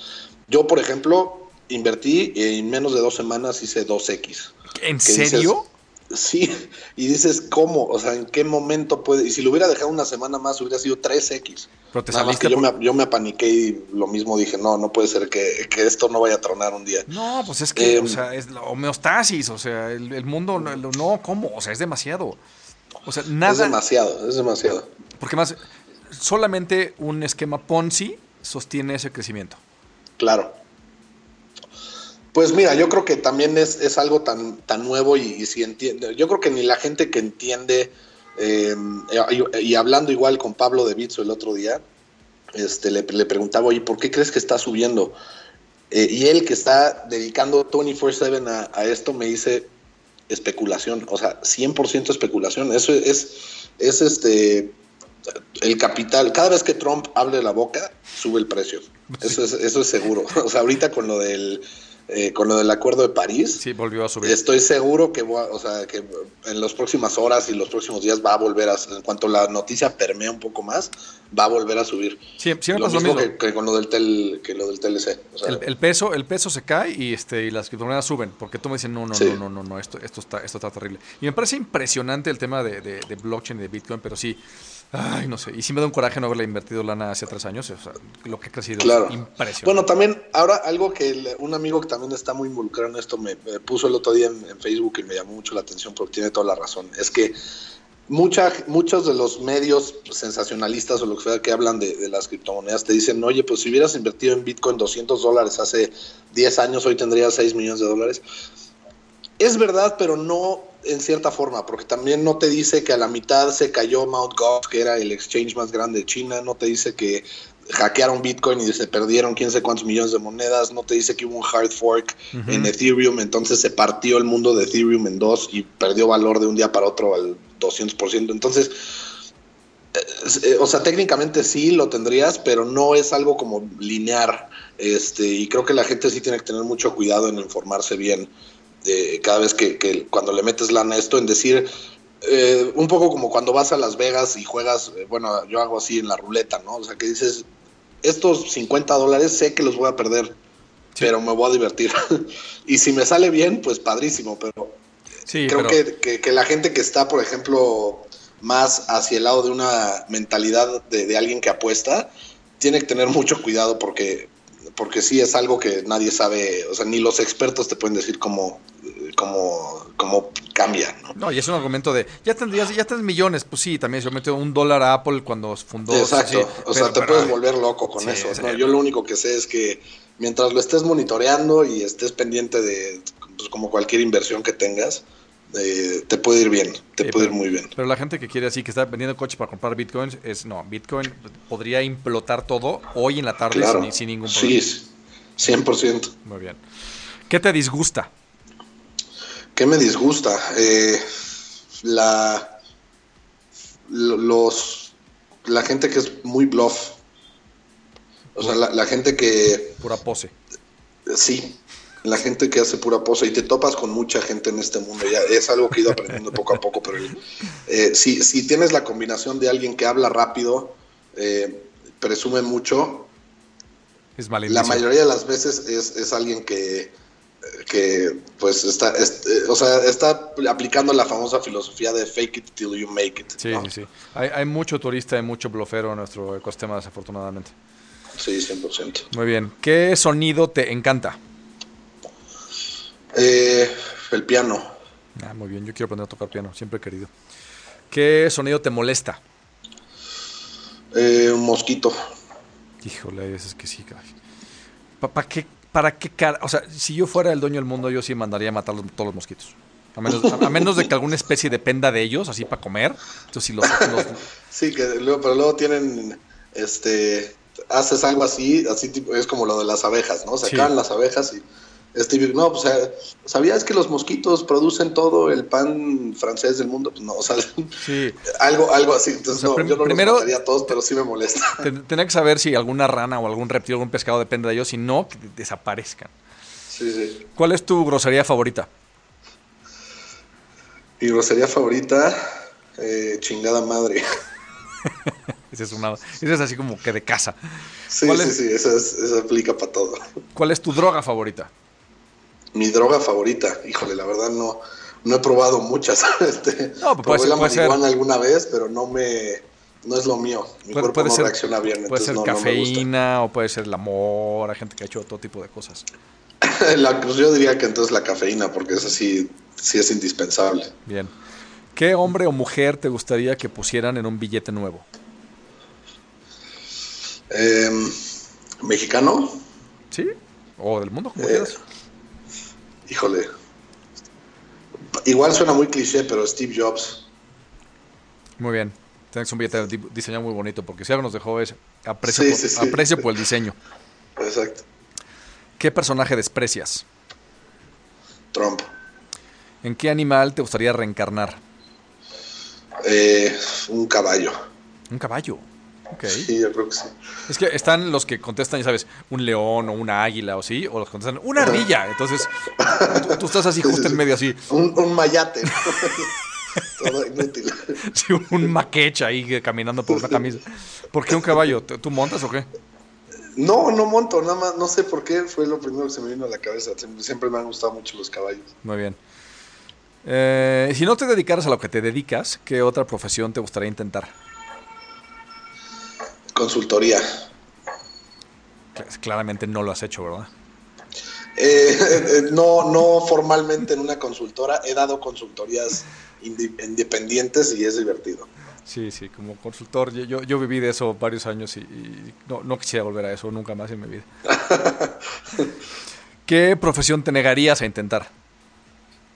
yo por ejemplo invertí y en menos de dos semanas hice 2X. ¿En serio? Dices, Sí, y dices, ¿cómo? O sea, ¿en qué momento puede? Y si lo hubiera dejado una semana más, hubiera sido 3X. Pero te Nada más que yo, me, yo me apaniqué y lo mismo dije, no, no puede ser que, que, esto no vaya a tronar un día. No, pues es que, eh, o sea, es la homeostasis, o sea, el, el mundo, no, no, ¿cómo? O sea, es demasiado. O sea, nada. Es demasiado, es demasiado. Porque más, solamente un esquema Ponzi sostiene ese crecimiento. Claro. Pues mira, yo creo que también es, es algo tan, tan nuevo y, y, si entiende, yo creo que ni la gente que entiende, eh, y, y, hablando igual con Pablo de Bitso el otro día, este, le, le preguntaba, oye, ¿por qué crees que está subiendo? Eh, y él que está dedicando 24/7 a, a, esto me dice especulación, o sea, 100% especulación, eso es, es este, el capital, cada vez que Trump abre la boca, sube el precio, eso es, eso es seguro, o sea, ahorita con lo del eh, con lo del acuerdo de París. Sí, volvió a subir. Estoy seguro que, o sea, que en las próximas horas y los próximos días va a volver a, en cuanto la noticia permea un poco más, va a volver a subir. Sí, sí me lo, mismo, mismo, lo mismo. Que, que, con lo del, tel, que lo del TLC. O sea, el, el, peso, el peso se cae y, este, y las criptomonedas suben, porque tú me dices, no, no, sí. no, no, no, no, esto, esto, está, esto está terrible. Y me parece impresionante el tema de, de, de blockchain y de Bitcoin, pero sí, Ay, no sé. Y sí me da un coraje no haberle invertido lana hace tres años. O sea, lo que ha crecido claro. es impresionante. Bueno, también, ahora algo que el, un amigo que también está muy involucrado en esto me, me puso el otro día en, en, Facebook y me llamó mucho la atención porque tiene toda la razón. Es que mucha, muchos de los medios sensacionalistas o lo que sea que hablan de, de, las criptomonedas te dicen, oye, pues si hubieras invertido en Bitcoin 200 dólares hace 10 años, hoy tendrías 6 millones de dólares. Es verdad, pero no en cierta forma, porque también no te dice que a la mitad se cayó Mt. Gox, que era el exchange más grande de China, no te dice que hackearon Bitcoin y se perdieron quién sé cuántos millones de monedas, no te dice que hubo un hard fork uh -huh. en Ethereum, entonces se partió el mundo de Ethereum en dos y perdió valor de un día para otro al 200%. Entonces, eh, o sea, técnicamente sí lo tendrías, pero no es algo como lineal. Este, y creo que la gente sí tiene que tener mucho cuidado en informarse bien de cada vez que, que, cuando le metes lana a esto, en decir, eh, un poco como cuando vas a Las Vegas y juegas, eh, bueno, yo hago así en la ruleta, ¿no? O sea, que dices, estos 50 dólares sé que los voy a perder, sí. pero me voy a divertir. y si me sale bien, pues padrísimo, pero sí, creo pero... Que, que, que, la gente que está, por ejemplo, más hacia el lado de una mentalidad de, de alguien que apuesta, tiene que tener mucho cuidado porque porque sí es algo que nadie sabe, o sea, ni los expertos te pueden decir cómo, cómo, cómo cambia. ¿no? no, y es un argumento de, ya tendrías, ya tienes millones, pues sí, también se metió un dólar a Apple cuando fundó. Exacto, sí, o pero, sea, te pero, puedes volver loco con sí, eso. ¿no? Yo lo único que sé es que mientras lo estés monitoreando y estés pendiente de, pues, como cualquier inversión que tengas, eh, te puede ir bien, te sí, puede pero, ir muy bien. Pero la gente que quiere así, que está vendiendo coches para comprar bitcoins, es no, bitcoin podría implotar todo hoy en la tarde claro. sin, sin, ningún problema. Sí, 100%. Muy bien. ¿Qué te disgusta? ¿Qué me disgusta? Eh, la, los, la gente que es muy bluff. O sea, la, la gente que... Pura pose. Sí, la gente que hace pura pose y te topas con mucha gente en este mundo. Ya es algo que he ido aprendiendo poco a poco, pero eh, si, si, tienes la combinación de alguien que habla rápido, eh, presume mucho, es la mayoría de las veces es, es alguien que que pues está, o sea, está aplicando la famosa filosofía de fake it till you make it. Sí, sí, sí. Hay, hay mucho turista y mucho blofero en nuestro ecosistema, desafortunadamente. Sí, 100%. Muy bien. ¿Qué sonido te encanta? Eh, el piano. Ah, muy bien, yo quiero aprender a tocar piano, siempre he querido. ¿Qué sonido te molesta? Eh, un mosquito. Híjole, veces que sí, caray. ¿Para qué, para qué cara? O sea, si yo fuera el dueño del mundo, yo sí mandaría a matar los- todos los mosquitos. A menos, a, a menos de que alguna especie dependa de ellos, así para comer. Entonces, si los, los- Sí, que luego, pero luego tienen, este, haces algo así, así tipo, es como lo de las abejas, ¿no? Sí. acaban las abejas y no, pues, eh, ¿sabías que los mosquitos producen todo el pan francés del mundo? Pues no, o sea, sí, algo, algo así. Entonces, O sea, no, yo no primero- los a todos, pero sí me molesta. ten- tendría que saber si alguna rana o algún reptil o algún pescado depende de ellos. Si no, que desaparezcan. Sí, sí. ¿Cuál es tu grosería favorita? Mi grosería favorita, eh, chingada madre. Esa es, una, esa es así como que de casa. Sí, ¿Cuál sí, es- sí, esa, es- esa aplica para todo. ¿Cuál es tu droga favorita? Mi droga favorita, híjole, la verdad no, no he probado muchas. Este, No, pues probé ser- la ser- marihuana alguna vez, pero no me, no es lo mío. Mi Puede, cuerpo puede no ser, reacciona bien, puede ser no, no cafeína o puede ser el amor. Hay gente que ha hecho todo tipo de cosas. La- pues yo diría que entonces la cafeína, porque eso sí, sí es indispensable. Bien. ¿Qué hombre o mujer te gustaría que pusieran en un billete nuevo? Em, ¿Mexicano? ¿Sí? O del mundo, como Eh, quieras. Híjole. Igual suena muy cliché, pero Steve Jobs. Muy bien. Tienes un billete di- diseñado muy bonito porque si algo nos dejó es aprecio, Sí, por, sí, sí. aprecio por el diseño. Exacto. ¿Qué personaje desprecias? Trump. ¿En qué animal te gustaría reencarnar? Eh, un caballo. Un caballo. Sí, yo creo que sí. Es que están los que contestan, ya sabes, un león o una águila o sí, o los contestan una ardilla. Entonces, tú, tú estás así Sí, sí, justo en medio así, Un, un mayate. Todo inútil. sí, un maquecha ahí caminando por una camisa. ¿Por qué un caballo? ¿Tú tú montas o qué? No, no monto, nada más, no sé por qué, fue lo primero que se me vino a la cabeza. Siempre, siempre me han gustado mucho los caballos. Muy bien. Eh, si no te dedicaras a lo que te dedicas, ¿qué otra profesión te gustaría intentar? Consultoría. Cl- Claramente no lo has hecho, ¿verdad? Eh, eh, no, no formalmente en una consultora, he dado consultorías independientes y es divertido. Sí, sí, como consultor, yo, yo, viví de eso varios años y, y no, no quisiera volver a eso nunca más en mi vida. ¿Qué profesión te negarías a intentar?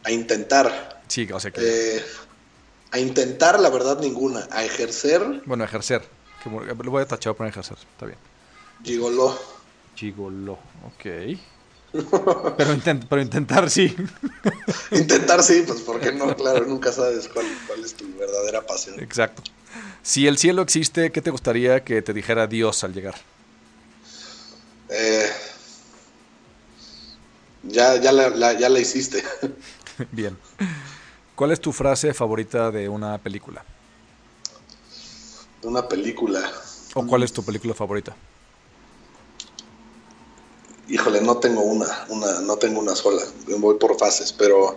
A intentar, Sí, o sea que, eh, a intentar la verdad ninguna, a ejercer, bueno, ejercer. Que mu- lo voy a tachar por ejercer, está bien. gigoló. Gigolo, ok. Pero, intent- pero intentar sí. Intentar sí, pues porque no, claro, nunca sabes cuál, cuál es tu verdadera pasión. Exacto. Si el cielo existe, ¿qué te gustaría que te dijera Dios al llegar? Eh, ya, ya, la, la- ya la hiciste. Bien. ¿Cuál es tu frase favorita de una película? Una película. ¿O cuál es tu película favorita? Híjole, no tengo una, una, no tengo una sola. Voy por fases, pero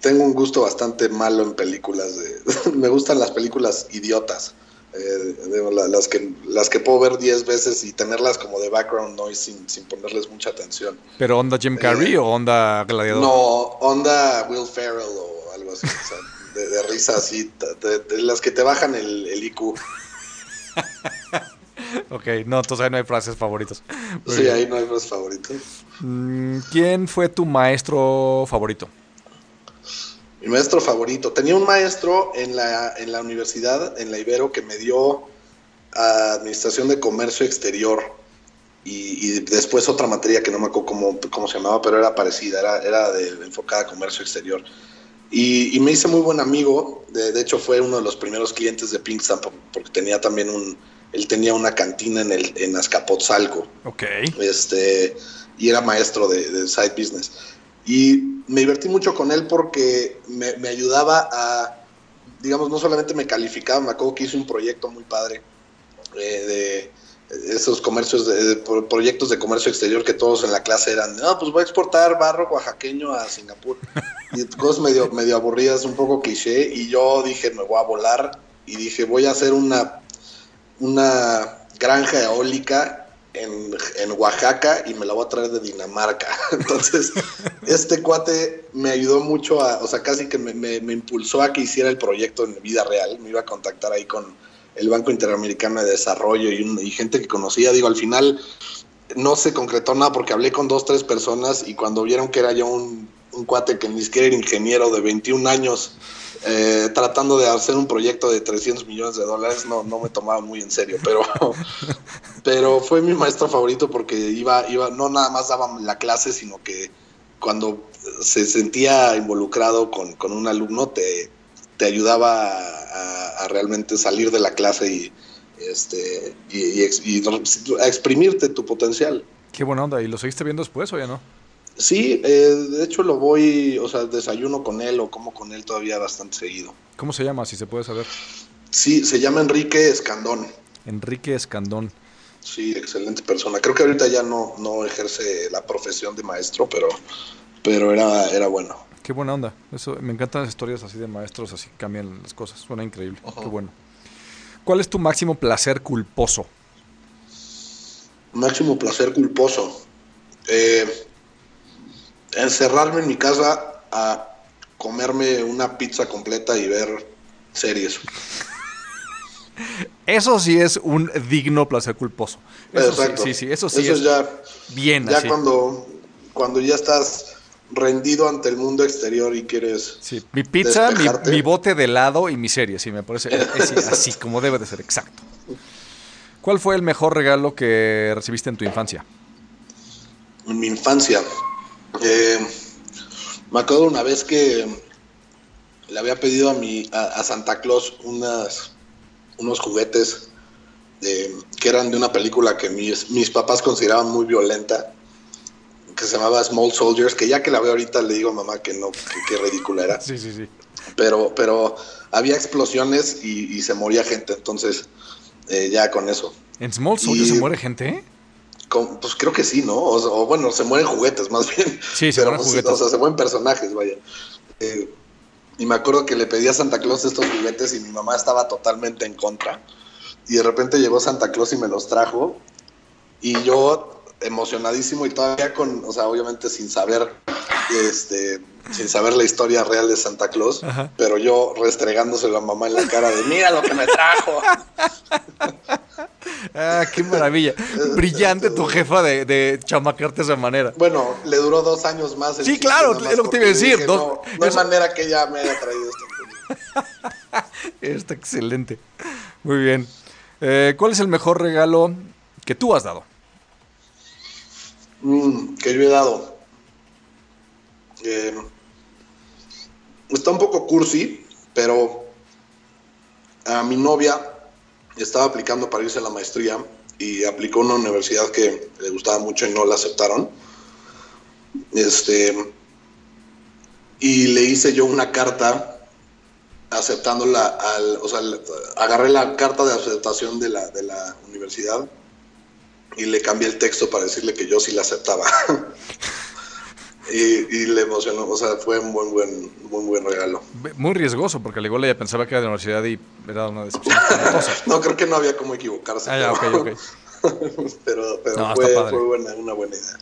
tengo un gusto bastante malo en películas. De, me gustan las películas idiotas. eh, digo, la- las, que, las que puedo ver 10 veces y tenerlas como de background noise sin, sin ponerles mucha atención. ¿Pero onda Jim Carrey Eh, o onda Gladiador? No, onda Will Ferrell o algo así. o sea, de, de risa así, de, las que te bajan el, el IQ. Ok, no, entonces ahí no hay frases favoritas. Muy Sí, bien. ahí no hay más favoritos. Mm, ¿Quién fue tu maestro favorito? Mi maestro favorito. Tenía un maestro en la, en la universidad, en la Ibero, que me dio Administración de Comercio Exterior y, y después otra materia que no me acuerdo cómo, cómo se llamaba, pero era parecida, era, era de, enfocada a comercio exterior. Y, y me hice muy buen amigo, de, de hecho fue uno de los primeros clientes de Pinkstamp porque tenía también un, él tenía una cantina en, el, en Azcapotzalco Ok. este, y era maestro de, de side business. Y me divertí mucho con él porque me, me ayudaba a, digamos, no solamente me calificaba, me acuerdo que hice un proyecto muy padre eh, de esos comercios, de, proyectos de comercio exterior que todos en la clase eran, no, pues voy a exportar barro oaxaqueño a Singapur. Y cosas medio, medio aburridas, un poco cliché, y yo dije, me voy a volar, y dije, voy a hacer una, una granja eólica en, Oaxaca y me la voy a traer de Dinamarca. Entonces, este cuate me ayudó mucho a, o sea, casi que me, me impulsó a que hiciera el proyecto en vida real. Me iba a contactar ahí con el Banco Interamericano de Desarrollo y, gente que conocía. Digo, al final no se concretó nada porque hablé con dos, tres personas y cuando vieron que era yo un, cuate que ni siquiera era ingeniero de 21 años eh, tratando de hacer un proyecto de 300 millones de dólares, no, no me tomaba muy en serio, pero, pero fue mi maestro favorito porque iba, iba, no nada más daba la clase, sino que cuando se sentía involucrado con, con un alumno te, te ayudaba a, realmente salir de la clase y, este, y, a exprimirte tu potencial. Qué buena onda. ¿Y lo seguiste viendo después o ya no? Sí, eh, de hecho lo voy, o sea, desayuno con él o como con él todavía bastante seguido. ¿Cómo se llama, si se puede saber? Sí, se llama Enrique Escandón. Enrique Escandón. Sí, excelente persona. Creo que ahorita ya no, no ejerce la profesión de maestro, pero, pero era, era bueno. Qué buena onda. Eso, me encantan las historias así de maestros, así cambian las cosas. Suena increíble. Qué bueno. ¿Cuál es tu máximo placer culposo? Máximo placer culposo. Eh, encerrarme en mi casa a comerme una pizza completa y ver series. Eso sí es un digno placer culposo. Exacto. Sí, sí, eso sí. es ya, bien. Ya cuando, cuando ya estás rendido ante el mundo exterior y quieres. Sí, mi pizza, mi, bote de helado y mi serie, sí, me parece así como debe de ser, exacto. ¿Cuál fue el mejor regalo que recibiste en tu infancia? En mi infancia. Eh, me acuerdo una vez que le había pedido a, mi, a, Santa Claus unas, unos juguetes que eran de una película que mis, mis papás consideraban muy violenta que se llamaba Small Soldiers, que ya que la veo ahorita le digo a mamá que no, que, ridícula era. Sí, sí, sí. Pero, pero había explosiones y, se moría gente, entonces eh, ya con eso. ¿En Small Soldiers se muere gente? pues creo que sí, ¿no? O, bueno, se mueren juguetes más bien. Sí, se mueren juguetes. O sea, se mueren personajes, vaya. Eh, y me acuerdo que le pedí a Santa Claus estos juguetes y mi mamá estaba totalmente en contra. Y de repente llegó Santa Claus y me los trajo. Y yo emocionadísimo y todavía con, o sea, obviamente sin saber, este, sin saber la historia real de Santa Claus, pero yo restregándose la mamá en la cara de mira lo que me trajo. ah, qué maravilla. Brillante tu jefa de, de chamacarte de esa manera. Bueno, le duró dos años más. sí, claro, es lo que te iba a decir. no, hay manera que ella me haya traído esto. Está excelente. Muy bien. Eh, ¿Cuál es el mejor regalo que tú has dado? Mm, que yo he dado. Eh, está un poco cursi, pero a mi novia estaba aplicando para irse a la maestría y aplicó a una universidad que le gustaba mucho y no la aceptaron. Este, y le hice yo una carta aceptándola al, o sea, agarré la carta de aceptación de la, de la universidad y le cambié el texto para decirle que yo sí la aceptaba. y, le emocionó, o sea, fue un buen, buen, buen, buen regalo. Muy riesgoso, porque al igual ella pensaba que era de la universidad y era una decepción. no, creo que no había como equivocarse. Ah, pero, pero, pero fue, buena, una buena idea.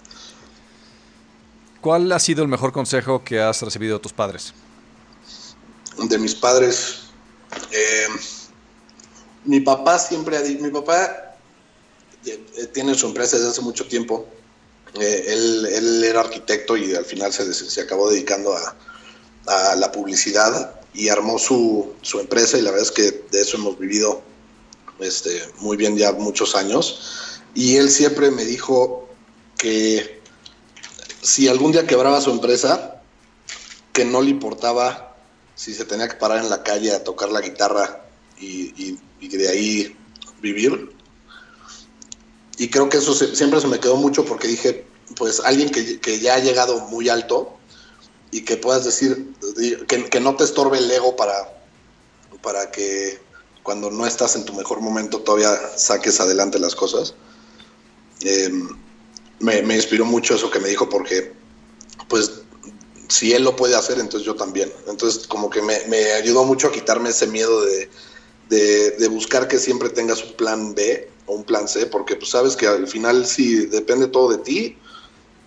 ¿Cuál ha sido el mejor consejo que has recibido de tus padres? De mis padres. Eh, mi papá siempre ha dicho, mi papá tiene su empresa desde hace mucho tiempo. Eh, él, era arquitecto y al final se, se acabó dedicando a, la publicidad y armó su, empresa y la verdad es que de eso hemos vivido este, muy bien ya muchos años. Y él siempre me dijo que si algún día quebraba su empresa, que no le importaba si se tenía que parar en la calle a tocar la guitarra y de ahí vivir, y creo que eso siempre se me quedó mucho porque dije, pues alguien que, ya ha llegado muy alto y que puedas decir, que, no te estorbe el ego para, para que cuando no estás en tu mejor momento todavía saques adelante las cosas. Em, me, me, inspiró mucho eso que me dijo porque, pues, si él lo puede hacer, entonces yo también. Entonces, como que me, me ayudó mucho a quitarme ese miedo de, de, de, buscar que siempre tengas un plan B o un plan C, porque pues sabes que al final si depende todo de ti,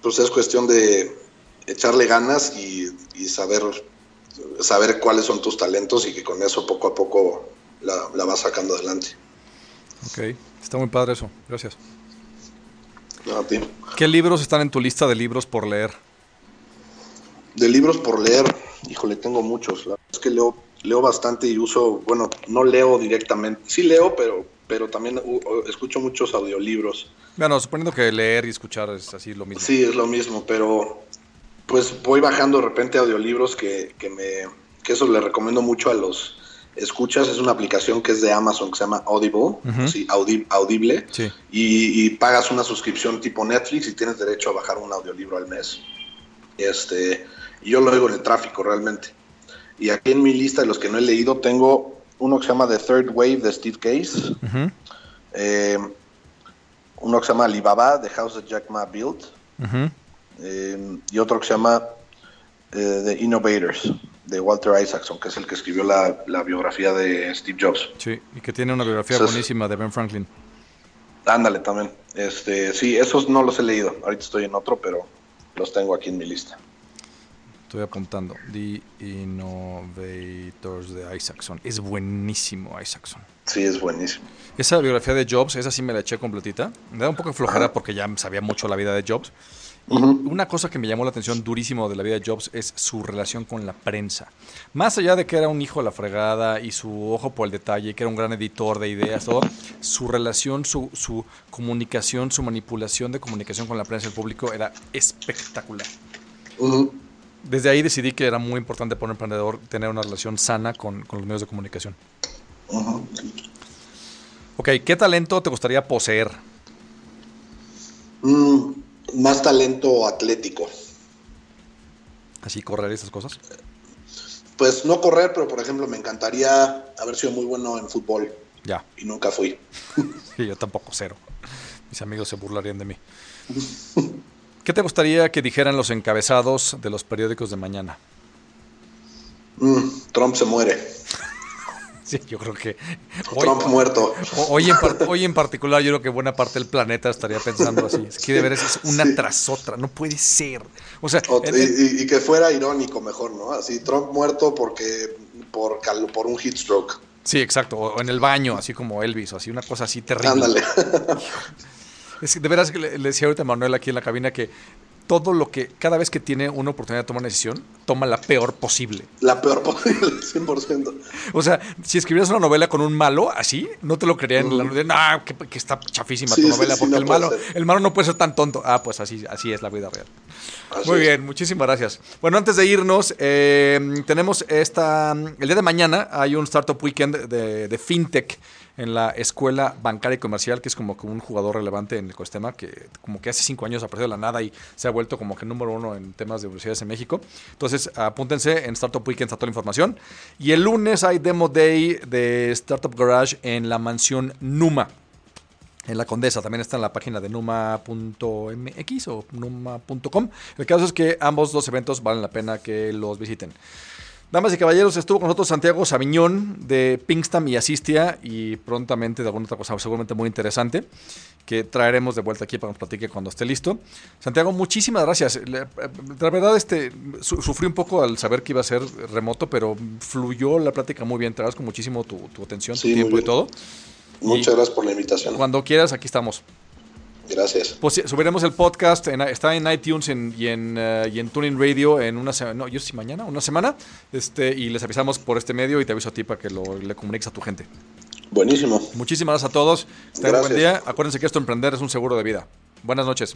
pues es cuestión de echarle ganas y, y saber, saber cuáles son tus talentos y que con eso poco a poco la, la vas sacando adelante. Ok, está muy padre eso, gracias. No, a ti. ¿Qué libros están en tu lista de libros por leer? De libros por leer, híjole, tengo muchos. La verdad es que leo, leo bastante y uso, bueno, no leo directamente, sí leo, pero, pero también uh, escucho muchos audiolibros. Bueno, suponiendo que leer y escuchar es así lo mismo. Sí, es lo mismo, pero pues voy bajando de repente audiolibros que, que me, que eso le recomiendo mucho a los escuchas. Es una aplicación que es de Amazon que se llama Audible, uh -huh. sí, Audi, Audible, sí. y, y pagas una suscripción tipo Netflix y tienes derecho a bajar un audiolibro al mes. Este, yo lo oigo en el tráfico realmente. Y aquí en mi lista de los que no he leído tengo uno que se llama The Third Wave de Steve Case, Uh -huh. eh, uno que se llama Alibaba, The House that Jack Ma Built, Uh -huh. eh, y otro que se llama eh, The Innovators de Walter Isaacson, que es el que escribió la, la biografía de Steve Jobs. Sí, y que tiene una biografía Entonces, buenísima de Ben Franklin. Ándale también. Este, sí, esos no los he leído. Ahorita estoy en otro, pero los tengo aquí en mi lista. Estoy apuntando. The Innovators de Isaacson. Es buenísimo Isaacson. Sí, es buenísimo. Esa biografía de Jobs, esa sí me la eché completita. Me da un poco de flojera Ajá. porque ya sabía mucho la vida de Jobs. Y una cosa que me llamó la atención durísimo de la vida de Jobs es su relación con la prensa. Más allá de que era un hijo de la fregada y su ojo por el detalle, que era un gran editor de ideas, todo, su relación, su, su comunicación, su manipulación de comunicación con la prensa y el público era espectacular. Ujú. Desde ahí decidí que era muy importante para un emprendedor tener una relación sana con, con los medios de comunicación. Ujú. Ok, ¿qué talento te gustaría poseer? Mm, más talento atlético. Así correr y esas cosas. Pues no correr, pero por ejemplo me encantaría haber sido muy bueno en fútbol Ya, y nunca fui. sí, yo tampoco cero. Mis amigos se burlarían de mí. ¿Qué te gustaría que dijeran los encabezados de los periódicos de mañana? Mm, Trump se muere. Sí, yo creo que hoy, Trump muerto. hoy en, par- hoy en particular yo creo que buena parte del planeta estaría pensando así. Es que de veras es una Sí. tras otra, no puede ser. O sea, O- y, que fuera irónico mejor, ¿no? Así Trump muerto porque por, por un heat stroke. sí, exacto, o en el baño, así como Elvis, o así una cosa así terrible. Ándale. Es de veras que le, le decía ahorita a Manuel aquí en la cabina que todo lo que, cada vez que tiene una oportunidad de tomar una decisión, toma la peor posible. La peor posible, 100%. O sea, si escribieras una novela con un malo así, no te lo creerían. en la. No, que, que está chafísima Sí, tu novela, sí, porque no el malo, ser. el malo no puede ser tan tonto. Ah, pues así, así es la vida real. Así Muy es. bien, muchísimas gracias. Bueno, antes de irnos, eh, tenemos esta. El día de mañana hay un Startup Weekend de, de FinTech en la Escuela Bancaria y Comercial, que es como que un jugador relevante en el ecosistema, que como que hace cinco años apareció de la nada y se ha vuelto como que número uno en temas de universidades en México. Entonces, apúntense en Startup Weekend, está toda la información. Y el lunes hay Demo Day de Startup Garage en la mansión Numa. En la Condesa, también está en la página de numa.mx o numa.com. El caso es que ambos dos eventos valen la pena que los visiten. Damas y caballeros, estuvo con nosotros Santiago Sabiñón de Pinkstam y Asistia y prontamente de alguna otra cosa seguramente muy interesante que traeremos de vuelta aquí para que nos platique cuando esté listo. Santiago, muchísimas gracias. Le- La verdad, este, su- sufrí un poco al saber que iba a ser remoto, pero fluyó la plática muy bien. Te agradezco muchísimo tu, tu atención, Sí, tu tiempo y todo. Muchas gracias por la invitación. Cuando quieras, aquí estamos. Gracias. Pues subiremos el podcast, en- está en iTunes en- y, en, eh, y en Tuning Radio en una semana, no, yo sí mañana, una semana, este, y les avisamos por este medio y te aviso a ti para que lo, le comuniques a tu gente. Buenísimo. Muchísimas gracias a todos, tengan un buen día, acuérdense que esto emprender es un seguro de vida. Buenas noches.